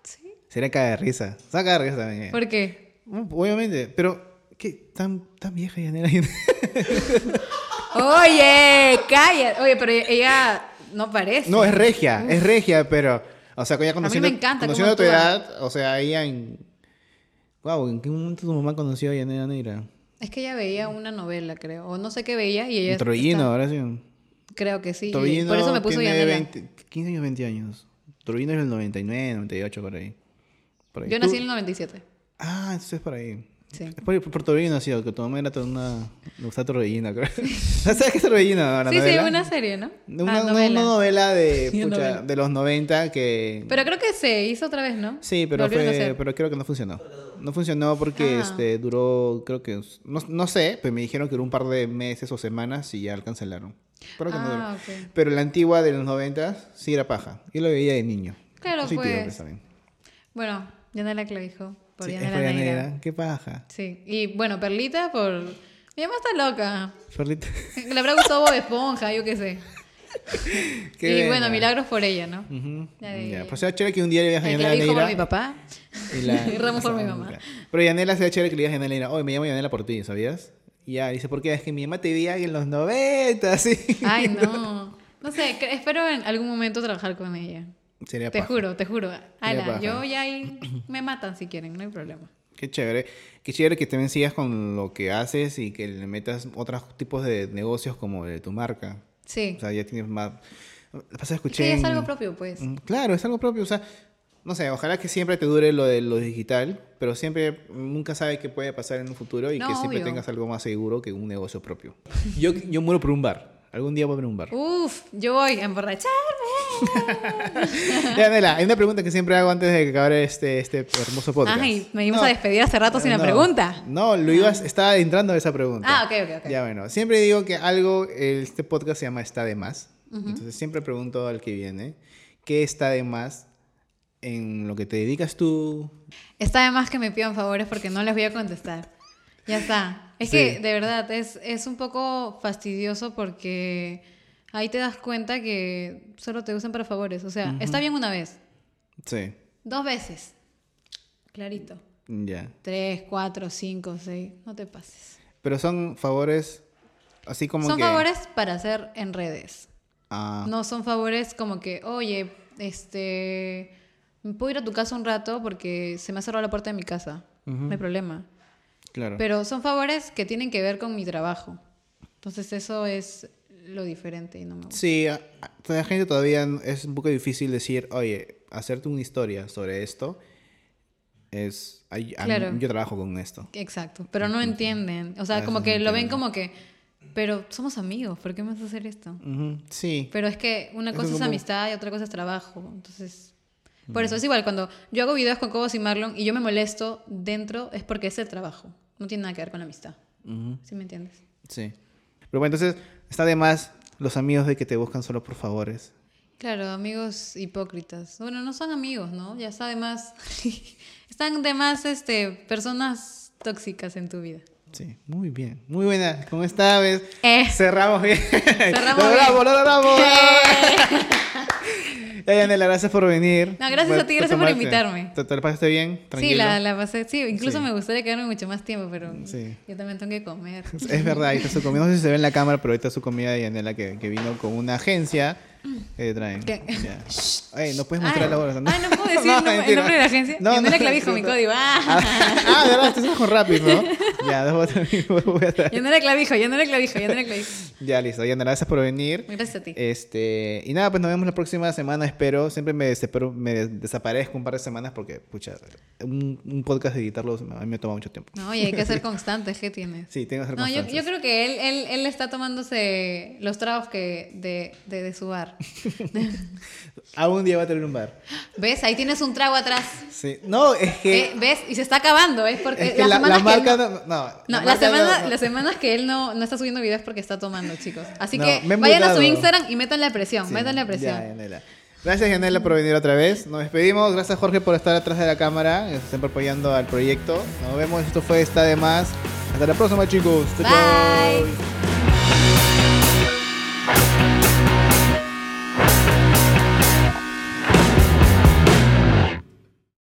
Sí. Sería caga de risa. Saca de risa también. ¿Por qué? Obviamente, pero ¿qué? ¿Tan, tan vieja Yanela? Oye, calla. Oye, pero ella no parece. no, es regia, es regia, pero... O sea, ya conociendo, me encanta conociendo tu edad, o sea, ella en... Wow, ¿en qué momento tu mamá conoció a Yanela Negra? Es que ella veía una novela, creo. O no sé qué veía y ella. Está- ahora sí. Creo que sí. Torbellino por eso me puso tiene Yanela. 20, 15 años, 20 años. Torbellino es del 99, 98, por ahí. Por ahí. Yo Tú- nací en el 97. Ah, entonces es por ahí. Sí. Por, por Torbellino nació, que tu mamá era toda una... Le gusta Torbellino, creo. ¿Sabes qué es Torbellino? La Sí, sí, novela? una serie, ¿no? Una, Ah, novela. una novela de, Sí, pucha, novela. de los 90 que... Pero creo que se hizo otra vez, ¿no? Sí, pero, fue, pero creo que no funcionó. No funcionó porque Ah. este, duró, creo que, no, no sé, pero me dijeron que duró un par de meses o semanas y ya la cancelaron. Creo que no. Ah, ok. Pero la antigua de los 90 sí era paja. Yo lo veía de niño. Claro, Sí, tío, pues. pues. Bueno, Yanela Clavijo. Por Sí, es Yanela por Negra. Negra. Qué paja. Sí. Y bueno, Perlita por. Mi mamá está loca. Perlita. Le habrá gustado Bob Esponja, yo qué sé. Qué y buena. bueno, milagros por ella, ¿no? Ujú. Ya, ya, Ya, ya. Pues sea chévere que un día le digas a El Yanela clavijo por mi papá. Y, la, Y Ramos por mi mamá. claro. Pero Yanela sea chévere que le digas a Yanela Negra, oye, me llamo Yanela por ti, ¿sabías? Y ya, dice, ¿por qué? Es que mi mamá te veía en los 90, sí. Ay, no. No sé, espero en algún momento trabajar con ella. Sería Te paja. juro, te juro. Ala, yo ya ahí me matan si quieren, no hay problema. Qué chévere. Qué chévere que también sigas con lo que haces y que le metas otros tipos de negocios como el de tu marca. Sí. O sea, ya tienes más... La pasada Es que escuché... ya es algo propio, pues. Mm, Claro, es algo propio. O sea, no sé, ojalá que siempre te dure lo de lo digital, pero siempre nunca sabes qué puede pasar en un futuro y No, que siempre obvio. tengas algo más seguro que un negocio propio. Yo, yo muero por un bar. Algún día voy a poner un bar. Uf, yo voy a emborracharme. Ya, Nela, hay una pregunta que siempre hago antes de que acabe este, este hermoso podcast. Ay, me íbamos No, a despedir hace rato sin la no, pregunta. No, lo ibas, estaba entrando a esa pregunta. Ah, ok, ok, ok. Ya bueno, siempre digo que algo, este podcast se llama Está de más. Entonces siempre pregunto al que viene, ¿qué está de más en lo que te dedicas tú? Está de más que me pidan favores porque no les voy a contestar. Ya está. Es Sí. que, de verdad, es, es un poco fastidioso porque ahí te das cuenta que solo te usan para favores. O sea, está bien una vez, Sí, dos veces. Clarito. ya. Tres, cuatro, cinco, seis. No te pases. Pero son favores así como Son que... favores para hacer en redes. Ah, No son favores como que, oye, este, ¿me puedo ir a tu casa un rato porque se me ha cerrado la puerta de mi casa? No hay problema. Claro. Pero son favores que tienen que ver con mi trabajo. Entonces eso es lo diferente y no me gusta. Sí, a, a la gente todavía es un poco difícil decir, oye, hacerte una historia sobre esto es... ay, a mí- Claro. yo trabajo con esto. Exacto. Pero no entienden. O sea, como que lo ven como que, pero somos amigos, ¿por qué me vas a hacer esto? Ujú, Sí. Pero es que una Es cosa es como- amistad y otra cosa es trabajo. Entonces, por eso es igual, cuando yo hago videos con Cobos y Marlon y yo me molesto dentro, es porque es el trabajo. No tiene nada que ver con la amistad. Ujú, ¿Sí me entiendes? Sí. Pero bueno, entonces está de más los amigos de que te buscan solo por favores. Claro, amigos hipócritas. Bueno, no son amigos, ¿no? Ya está de más. Están de más este, personas tóxicas en tu vida. Sí, muy bien. Muy buena. Con esta vez Eh. cerramos bien. Cerramos lo bien. logramos, lo logramos. Ya, Yanela, gracias por venir. No, gracias Por- a ti, gracias por invitarme. ¿Te, te la pasaste bien? Tranquilo. Sí, la, la pasé. Sí, incluso Sí. me gustaría quedarme mucho más tiempo, pero Sí. yo también tengo que comer. Es verdad, ahí está su comida. No sé si se ve en la cámara, pero está su comida de Yanela que, que vino con una agencia que traen. ¿Qué? Ya. Ay, no puedes mostrar Ay, la hora. ay, no puedo decir el nombre- el nombre de la agencia. Yanela Clavijo, mi no. código. Ah. Ah, de verdad, estás con rápido, ¿no? Ya, después voy a traer. Yanela Clavijo, Yanela Clavijo, Yanela Clavijo. Ya, listo. Yanela, gracias por venir. Gracias a ti. Este, y nada, pues nos vemos la próxima semana, espero. Siempre me, espero, me desaparezco un par de semanas porque, pucha, un, un podcast editarlo a mí me toma mucho tiempo. No, oye, hay que ser constantes, ¿qué tienes? Sí, tengo que ser No, yo, yo creo que él, él, él está tomándose los tragos que de, de, de su bar. Algún día va a tener un bar. ¿Ves? Ahí tienes un trago atrás. Sí. No, es que... Eh, ¿Ves? Y se está acabando, ¿es? Porque es que las la, la marca... no- No, no, No, la las semanas, no- las semanas que él no, no está subiendo videos porque está tomando, chicos. Así que vayan a su. Instagram y métanle presión, Sí, métanle presión. ya, Yanela. Gracias, Yanela, por venir otra vez. Nos despedimos. Gracias, Jorge, por estar atrás de la cámara, eh, siempre apoyando al proyecto. Nos vemos. Esto fue Está de Más. Hasta la próxima, chicos. Chao. Bye.